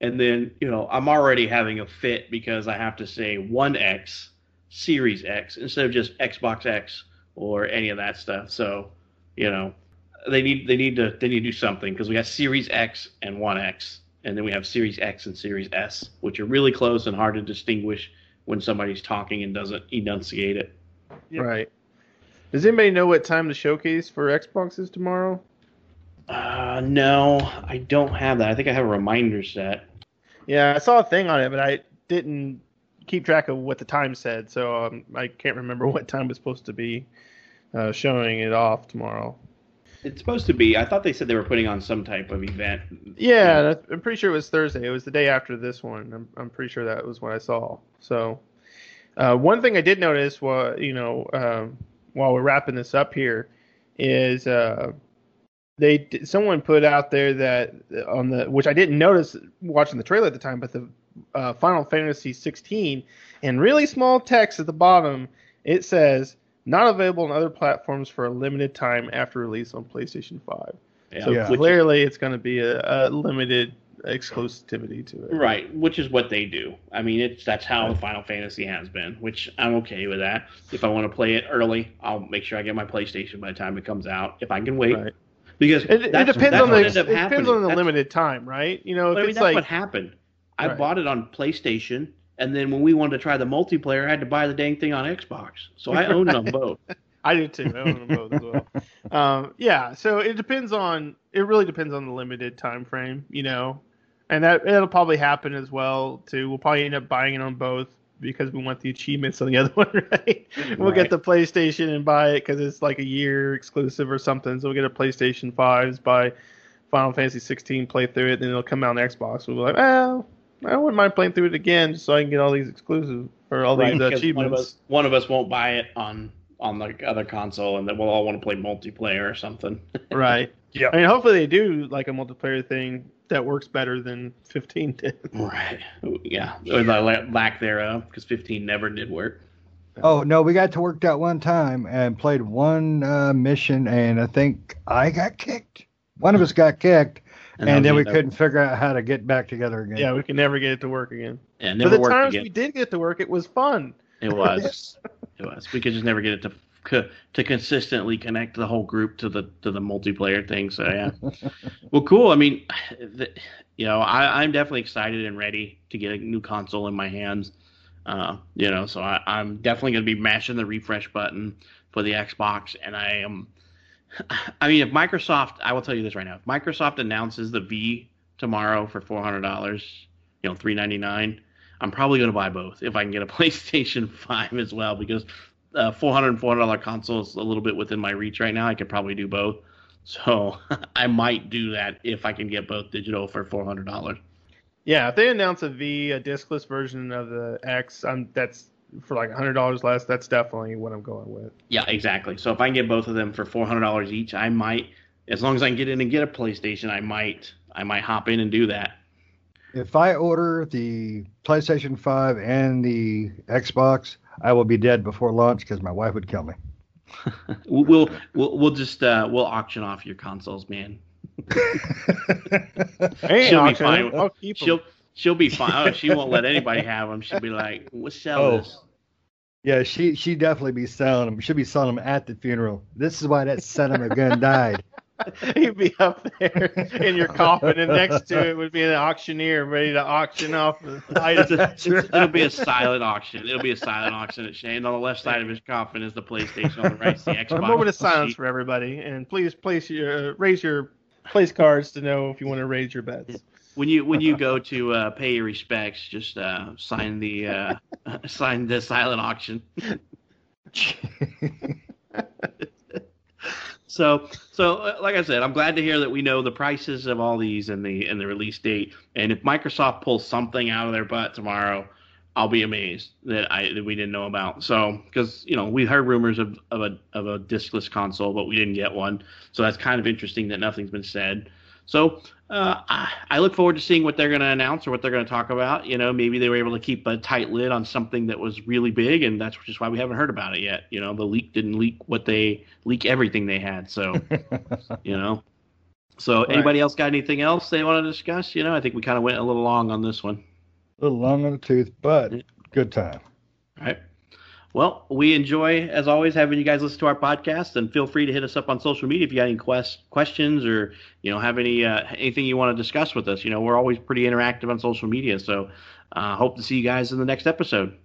And then, you know, I'm already having a fit because I have to say 1X, Series X, instead of just Xbox X or any of that stuff. So, you know, they need they need to they need to do something because we got Series X and 1X, and then we have Series X and Series S, which are really close and hard to distinguish when somebody's talking and doesn't enunciate it. Yep. Right. Does anybody know what time the showcase for Xbox is tomorrow? Uh, no, I don't have that. I think I have a reminder set. Yeah, I saw a thing on it, but I didn't keep track of what the time said, so um, I can't remember what time was supposed to be uh, showing it off tomorrow. It's supposed to be. I thought they said they were putting on some type of event. Yeah, I'm pretty sure it was Thursday. It was the day after this one. I'm, I'm pretty sure that was what I saw. So, uh, one thing I did notice, while you know, um, while we're wrapping this up here, is uh, they someone put out there that on the which I didn't notice watching the trailer at the time, but the uh, Final Fantasy 16 in really small text at the bottom it says not available on other platforms for a limited time after release on PlayStation 5. Yeah, So Yeah. clearly, it's going to be a, a limited exclusivity to it. Right, which is what they do. I mean, it's that's how Final Fantasy has been, which I'm okay with that. If I want to play it early, I'll make sure I get my PlayStation by the time it comes out. If I can wait, Right. Because It, it depends that's on what the ended up it depends on the That's- limited time, right? You know, if I mean, it's that's like what happened. I Right. bought it on PlayStation, and then when we wanted to try the multiplayer, I had to buy the dang thing on Xbox. So I owned them both. I did too. I own them both as well. Um, yeah, so it depends on. It really depends on the limited time frame, you know, and that it'll probably happen as well too. We'll probably end up buying it on both because we want the achievements on the other one, right? We'll get the PlayStation and buy it because it's like a year exclusive or something. So we'll get a PlayStation Fives, buy Final Fantasy 16, play through it, and then it'll come out on Xbox. We'll be like, well, I wouldn't mind playing through it again just so I can get all these exclusives or all Right, these uh, because one of achievements. us one of us won't buy it on on the other console, and then we'll all want to play multiplayer or something. Right. Yeah. I mean, hopefully they do like a multiplayer thing that works better than 15 did. Right. Yeah. Or the lack thereof, because 15 never did work. Oh no, we got to work that one time and played one uh, mission, and I think I got kicked. One of us got kicked, and, that was then we couldn't figure out how to get back together again. Yeah, we can never get it to work again. Yeah, But the times again. we did get to work, it was fun. It was. it was. We could just never get it to to consistently connect the whole group to the to the multiplayer thing. So yeah. well, cool. I mean, the, you know, I, I'm definitely excited and ready to get a new console in my hands. Uh, you know, so I, I'm definitely going to be mashing the refresh button for the Xbox, and I am. I mean, if Microsoft, I will tell you this right now, if Microsoft announces the V tomorrow for four hundred dollars, you know, three ninety nine, I'm probably going to buy both if I can get a PlayStation Five as well because uh, 400 and 400 dollar console is a little bit within my reach right now. I could probably do both, so I might do that if I can get both digital for 400 dollars. Yeah, if they announce a V, a discless version of the X, I'm, that's for like $100 less. That's definitely what I'm going with. Yeah, exactly. So if I can get both of them for 400 dollars each, I might, as long as I can get in and get a PlayStation, I might, I might hop in and do that. If I order the PlayStation 5 and the Xbox, I will be dead before launch because my wife would kill me. We'll we'll we'll, we'll just uh, we'll auction off your consoles, man. Hey, She'll be fine. I'll keep 'em. She'll she'll be fine. Oh, she won't let anybody have them. She'll be like, "We'll sell Oh. this." yeah, she she definitely be selling them. She'll be selling them at the funeral. This is why that son of a gun died. He'd be up there in your coffin, and next to it would be an auctioneer ready to auction off the items. It'll be a silent auction. It'll be a silent auction at Shane. On the left side of his coffin is the PlayStation. On the right is the Xbox. A moment of silence for everybody, and please place your uh, raise your place cards to know if you want to raise your bets. When you when you go to uh, pay your respects, just uh, sign the uh, sign the silent auction. So so uh, like I said, I'm glad to hear that we know the prices of all these and the and the release date. And if Microsoft pulls something out of their butt tomorrow, I'll be amazed that I that we didn't know about. So because you know we heard rumors of, of a of a discless console, but we didn't get one. So that's kind of interesting that nothing's been said. So uh, I, look forward to seeing what they're going to announce or what they're going to talk about. You know, maybe they were able to keep a tight lid on something that was really big, and that's just why we haven't heard about it yet. You know, the leak didn't leak what they leak everything they had. So you know. So Right. anybody else got anything else they want to discuss? You know, I think we kind of went a little long on this one. a little long on the tooth, but good time. All right. Well, we enjoy, as always, having you guys listen to our podcast, and feel free to hit us up on social media if you got any quest- questions or you know have any uh, anything you want to discuss with us. You know, we're always pretty interactive on social media, so uh, hope to see you guys in the next episode.